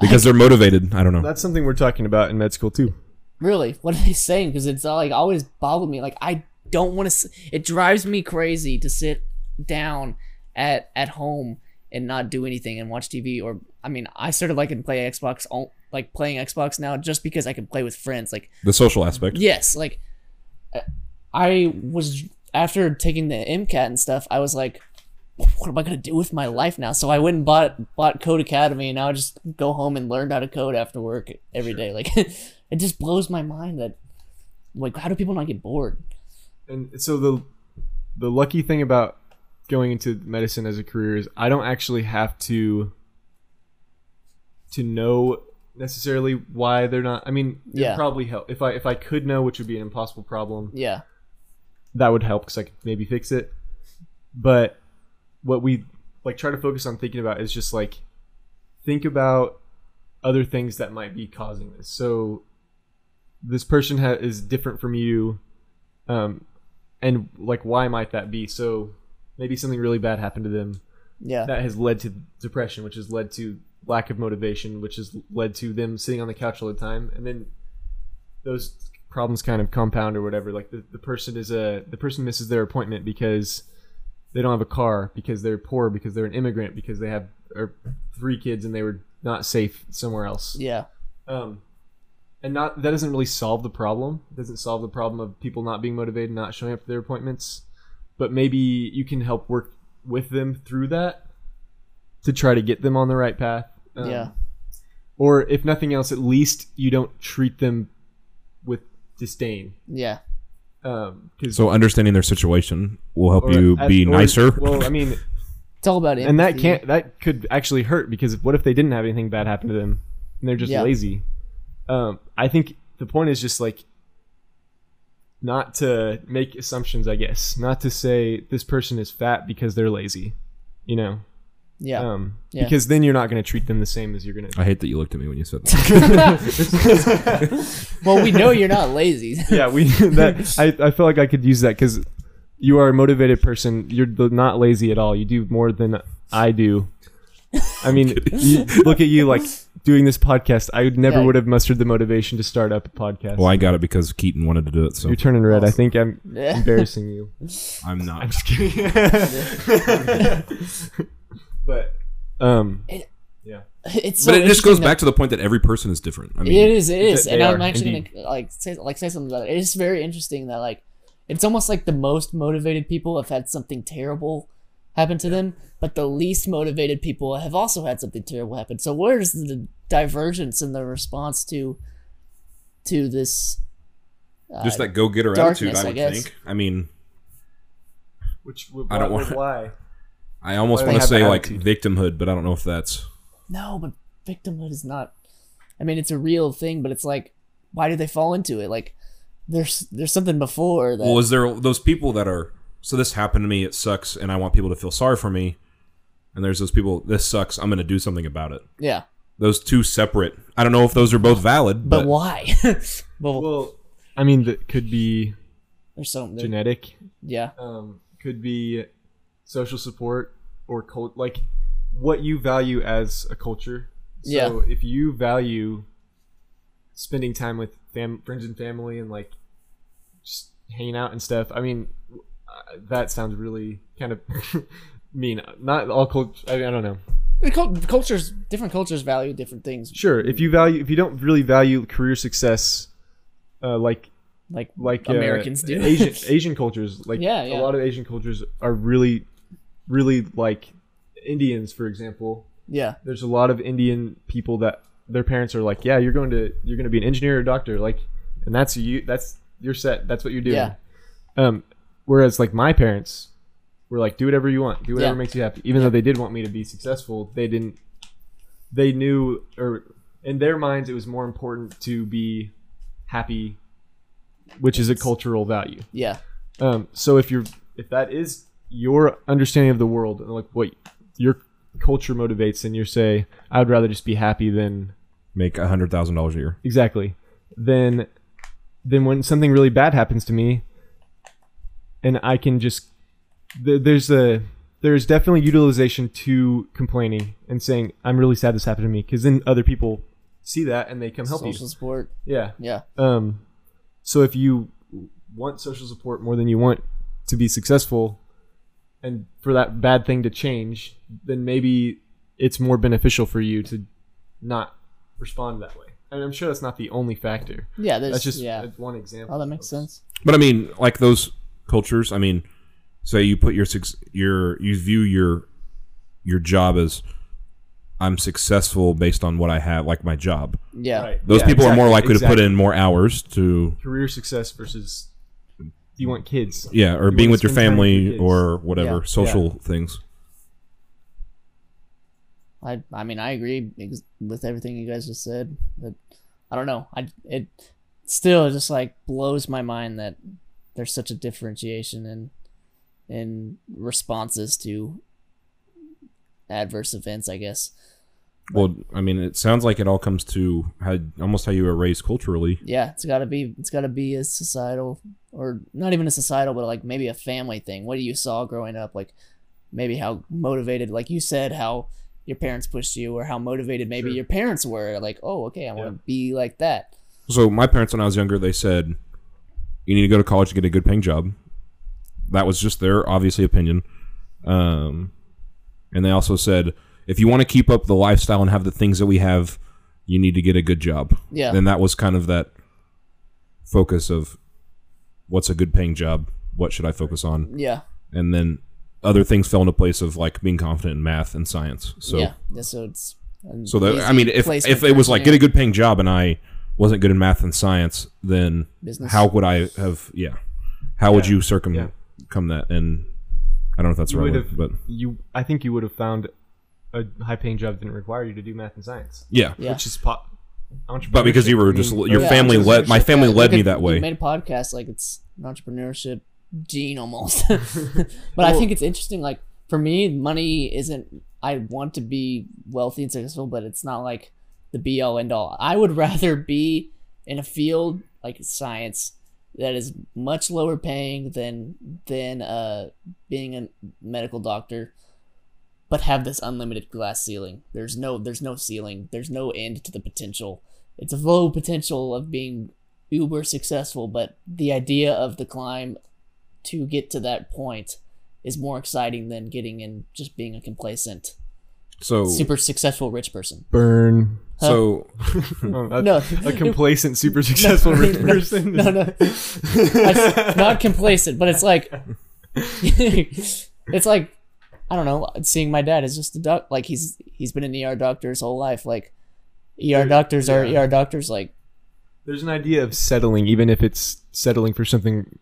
because they're motivated. I don't know. That's something we're talking about in med school too. really what are they saying? Because it's all, like always boggled me. Like I don't want to. It drives me crazy to sit down at at home and not do anything and watch TV. Or I mean, I started liking to play Xbox, all- like playing Xbox now, just because I can play with friends. Like The social aspect. Yes, like uh, I was after taking the MCAT and stuff. I was like, what am I gonna do with my life now? So I went and bought bought Codecademy, and now I just go home and learn how to code after work every day. Like it just blows my mind that like how do people not get bored? And so the the lucky thing about going into medicine as a career is I don't actually have to to know necessarily why they're not. I mean, it Yeah. probably help if I if I could know, which would be an impossible problem. Yeah, that would help because I could maybe fix it. But what we like try to focus on thinking about is just like think about other things that might be causing this. So this person ha- is different from you, um, and like why might that be? So maybe something really bad happened to them yeah, that has led to depression, which has led to lack of motivation, which has led to them sitting on the couch all the time, and then those problems kind of compound or whatever. Like the, the person is a the person misses their appointment because they don't have a car, because they're poor, because they're an immigrant, because they have or three kids and they were not safe somewhere else. yeah, Um, and not that doesn't really solve the problem. It doesn't solve the problem of people not being motivated, not showing up to their appointments. But maybe you can help work with them through that to try to get them on the right path. Um, yeah, Or if nothing else, at least you don't treat them with disdain. yeah, Um, 'cause- So understanding their situation will help you at- be or- nicer. Well, I mean, it's all about and that can't that could actually hurt because what if they didn't have anything bad happen to them and they're just Yeah. lazy um i think the point is just like not to make assumptions i guess not to say this person is fat because they're lazy you know Yeah, um Yeah. because then you're not going to treat them the same as you're going to I hate that you looked at me when you said that. well, we know you're not lazy. yeah we that i i feel like i could use that because you are a motivated person you're not lazy at all you do more than i do i mean you, look at you like doing this podcast i would never Yeah. would have mustered the motivation to start up a podcast well, I got it because Keaton wanted to do it, so you're turning red i think i'm Yeah. embarrassing you I'm not. i'm not. just kidding but um It's so But it just goes that- back to the point that every person is different. I mean, it is. It is, and I'm actually indeed. gonna like say like say something about it. It's very interesting that like it's almost like the most motivated people have had something terrible happen to them, but the least motivated people have also had something terrible happen. So where's the divergence in the response to to this? Uh, just that go-getter darkness, attitude. I I would guess. think. I mean, which I don't want- why I almost want to say like victimhood, but I don't know if that's. no, but victimhood is not. I mean, it's a real thing, but it's like, why do they fall into it? Like, there's there's something before that. Well, is there those people that are so this happened to me, it sucks, and I want people to feel sorry for me, and there's those people this sucks, I'm going to do something about it. yeah, Those two separate. I don't know if those are both valid, but but, why? well, well i mean that could be there's some. there- genetic Yeah, um, could be social support or cult like what you value as a culture. So Yeah. if you value spending time with fam- friends and family and like just hanging out and stuff, I mean, uh, that sounds really kind of mean. Not all culture. I, mean, I don't know. Cultures, different cultures value different things. Sure, if you value, if you don't really value career success, uh, like Like like uh, Americans do. Asian Asian cultures, like Yeah, yeah. a lot of Asian cultures are really, really like Indians, for example. yeah, There's a lot of Indian people that their parents are like, yeah, you're going to you're going to be an engineer or a doctor, like, and that's you. That's you're set. That's what you're doing. Yeah. Um, whereas like my parents were like, do whatever you want, do whatever Yeah. makes you happy. Even though they did want me to be successful, they didn't. They knew, or in their minds, it was more important to be happy, which is a cultural value. yeah, Um, so if you're if that is your understanding of the world and like what your culture motivates, and you say, I'd rather just be happy than make a hundred thousand dollars a year. exactly, then then when something really bad happens to me, and I can just th- there's a there's definitely utilization to complaining and saying I'm really sad this happened to me because then other people see that and they come help Social you. support. Yeah. Yeah. Um, so if you want social support more than you want to be successful, and for that bad thing to change, then maybe it's more beneficial for you to not respond that way. And I'm sure that's not the only factor. Yeah. There's That's just yeah. one example. Oh, that makes sense. But I mean, like those cultures. I mean, say you put your suc- your you view your your job as I'm successful based on what I have, like my job. Yeah. Right. Those Yeah, people are more exactly, likely to put in more hours to career success versus do you want kids? yeah, or You being with your spend time with family or whatever Yeah. social things. I I mean I agree ex- with everything you guys just said, but I don't know. I it still just like blows my mind that there's such a differentiation in in responses to adverse events. I guess. Well, I mean, it sounds like it all comes to how almost how you were raised culturally. Yeah, it's got to be it's got to be a societal or not even a societal, but like maybe a family thing. What you saw growing up, like maybe how motivated, like you said, how your parents pushed you, or how motivated maybe Sure. your parents were. Like, oh, okay, I want Yeah. to be like that. So my parents, when I was younger, they said, "You need to go to college to get a good paying job." That was just their obviously opinion. Um, and they also said, if you want to keep up the lifestyle and have the things that we have, you need to get a good job. Yeah. And that was kind of that focus of what's a good paying job, what should I focus on, Yeah, and then other things fell into place of like being confident in math and science. So yeah, yeah. So it's so that I mean, if if it was like get a good paying job and I wasn't good in math and science, then Business. how would I have? Yeah, how would you circum Yeah. come that? And I don't know if that's You would relevant, have, but you. I think you would have found a high-paying job didn't require you to do math and science, yeah. yeah. which is pop. But because you were just I mean, your Yeah, family led my family yeah. led You me could- that way. You made a podcast like it's an entrepreneurship gene almost. but I think it's interesting. Like for me, money isn't. I want to be wealthy and successful, but it's not like the be all end all. I would rather be in a field like science that is much lower paying than than uh being a medical doctor but have this unlimited glass ceiling. There's no there's no ceiling. There's no end to the potential. It's a low potential of being uber successful, but the idea of the climb to get to that point is more exciting than getting in just being a complacent, So super successful rich person. burn. so Oh, a, No. a complacent, super successful rich person. No, no, That's not complacent, but it's like it's like I don't know. Seeing my dad is just a doc. Like he's he's been an ER doctor his whole life. Like ER doctors are. ER doctors. Like There's an idea of settling, even if it's settling for something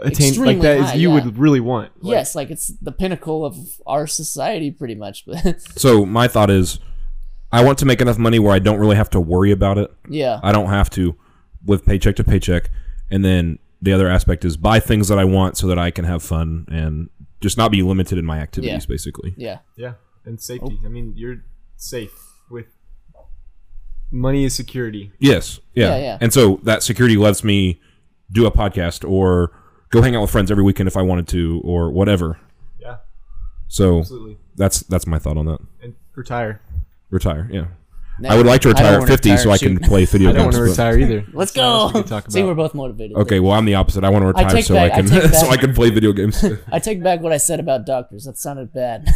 attained like that is high, you yeah. would really want. Like, yes, like it's the pinnacle of our society, pretty much. But so my thought is, I want to make enough money where I don't really have to worry about it. yeah, I don't have to live paycheck to paycheck. And then the other aspect is buy things that I want so that I can have fun and just not be limited in my activities, Yeah. basically. yeah, Yeah, and safety. Oh. I mean, you're safe with money is security. Yes. Yeah. Yeah, yeah. And so that security lets me do a podcast or go hang out with friends every weekend if I wanted to or whatever. Yeah, So absolutely. that's that's my thought on that. And retire. Retire. Yeah. No, I would like to retire at wanna 50 so retire, I can play video I don't games. want to but- retire either. Let's Something go. we could talk See, about. we're both motivated. Okay, well I'm the opposite. I want to retire take so back- I I can take so back- I can play video games. well, I take back what I said about doctors. That sounded bad.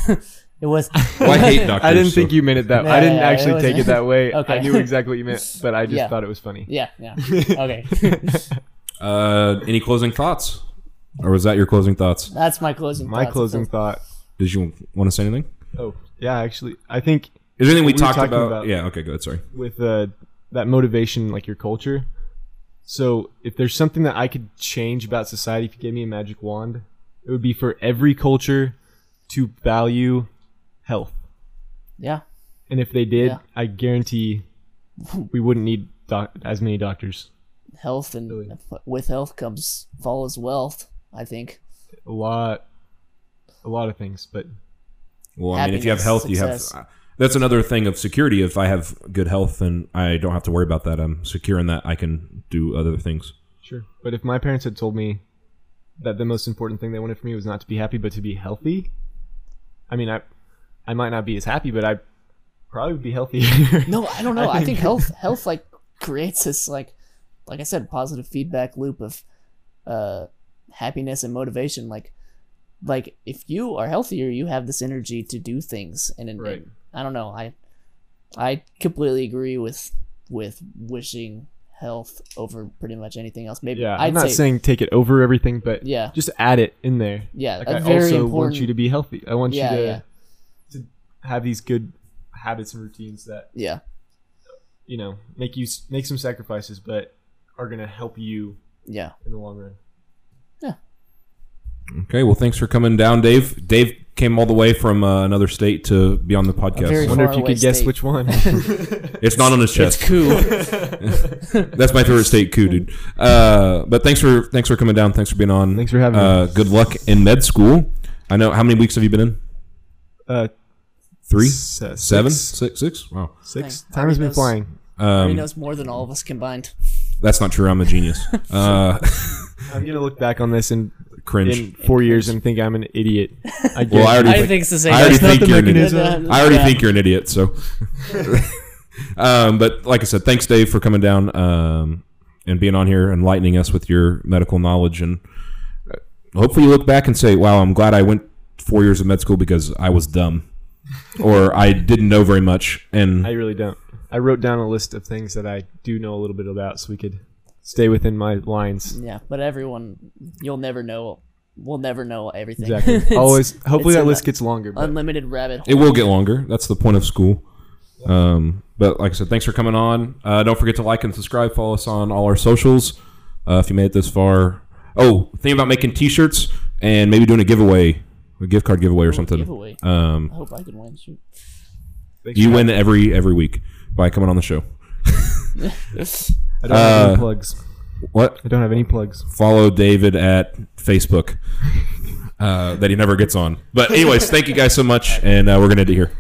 it was. I hate doctors. I didn't so- think you meant it that. Yeah, I didn't yeah, it actually was- take it that way. Okay. I knew exactly what you meant, but I just Yeah. thought it was funny. Yeah, yeah. Okay, Uh, any closing thoughts? Or was that your closing thoughts? that's my closing. My thoughts. closing thought. Did you want to say anything? Oh, yeah. Actually, I think Is there anything we, We talked about? about- Yeah. Okay. Good. Sorry. with uh, that motivation, like your culture. So, if there's something that I could change about society, if you gave me a magic wand, it would be for every culture to value health. Yeah, And if they did, Yeah. I guarantee we wouldn't need doc- as many doctors. health and Really. with health comes follows wealth. I think. A lot, a lot of things. But Well, I mean, if you have Happiness, health, you have. uh, That's another thing of security. If I have good health, then I don't have to worry about that. I'm secure in that I can do other things. sure. But if my parents had told me that the most important thing they wanted for me was not to be happy, but to be healthy. I mean, I I might not be as happy, but I probably would be healthier. No, I don't know. I I think think- health health like creates this like like I said, positive feedback loop of uh happiness and motivation. Like like if you are healthier, you have this energy to do things and, and, Right. and I don't know. I I completely agree with with wishing health over pretty much anything else. Maybe yeah, I'd I'm not say saying take it over everything, but yeah. just add it in there. Yeah, Like a I very also important want you to be healthy. I want Yeah, you to yeah. to have these good habits and routines that Yeah. you know make you make some sacrifices, but are gonna help you Yeah. in the long run. Yeah. Okay, well, thanks for coming down, Dave. Dave came all the way from uh, another state to be on the podcast. very- Wonder if you faraway could guess state. which one. it's not on his chest. It's chest. cool. That's my favorite state, coup, dude. Uh, but thanks for thanks for coming down. Thanks for being on. Thanks for having me. uh, Good luck in med school. I know how many weeks have you been in? uh, Three, s- uh, seven, six. six, six. Wow, Six. Dang. Time has been Knows- flying. he um, knows more than all of us combined. that's not true. I'm a genius. Uh, I'm gonna look back on this in cringe. in four years and think I'm an idiot. I Well, I already- I think- think it's the same. I already think the you're an idiot. I already Yeah. think you're an idiot. So, um, but like I said, thanks, Dave, for coming down um, and being on here, and enlightening us with your medical knowledge, and uh, hopefully you look back and say, "Wow, I'm glad I went four years of med school because I was dumb, or I didn't know very much." And I really don't. I wrote down a list of things that I do know a little bit about, so we could stay within my lines. Yeah, but everyone, you'll never know. We'll never know everything. Exactly. Always. Hopefully that list gets longer. But unlimited rabbit hole. it will get longer. That's the point of school. Um, but like I said, thanks for coming on. Uh, don't forget to like and subscribe. Follow us on all our socials. Uh, if you made it this far. Oh, think about making T-shirts and maybe doing a giveaway, a gift card giveaway or something. giveaway. Um, I hope I can win. Shoot. You win every every week by coming on the show. I don't have Uh, any plugs. What? I don't have any plugs. Follow David at Facebook. Uh, that he never gets on. But anyways, thank you guys so much, and uh, we're gonna end it here.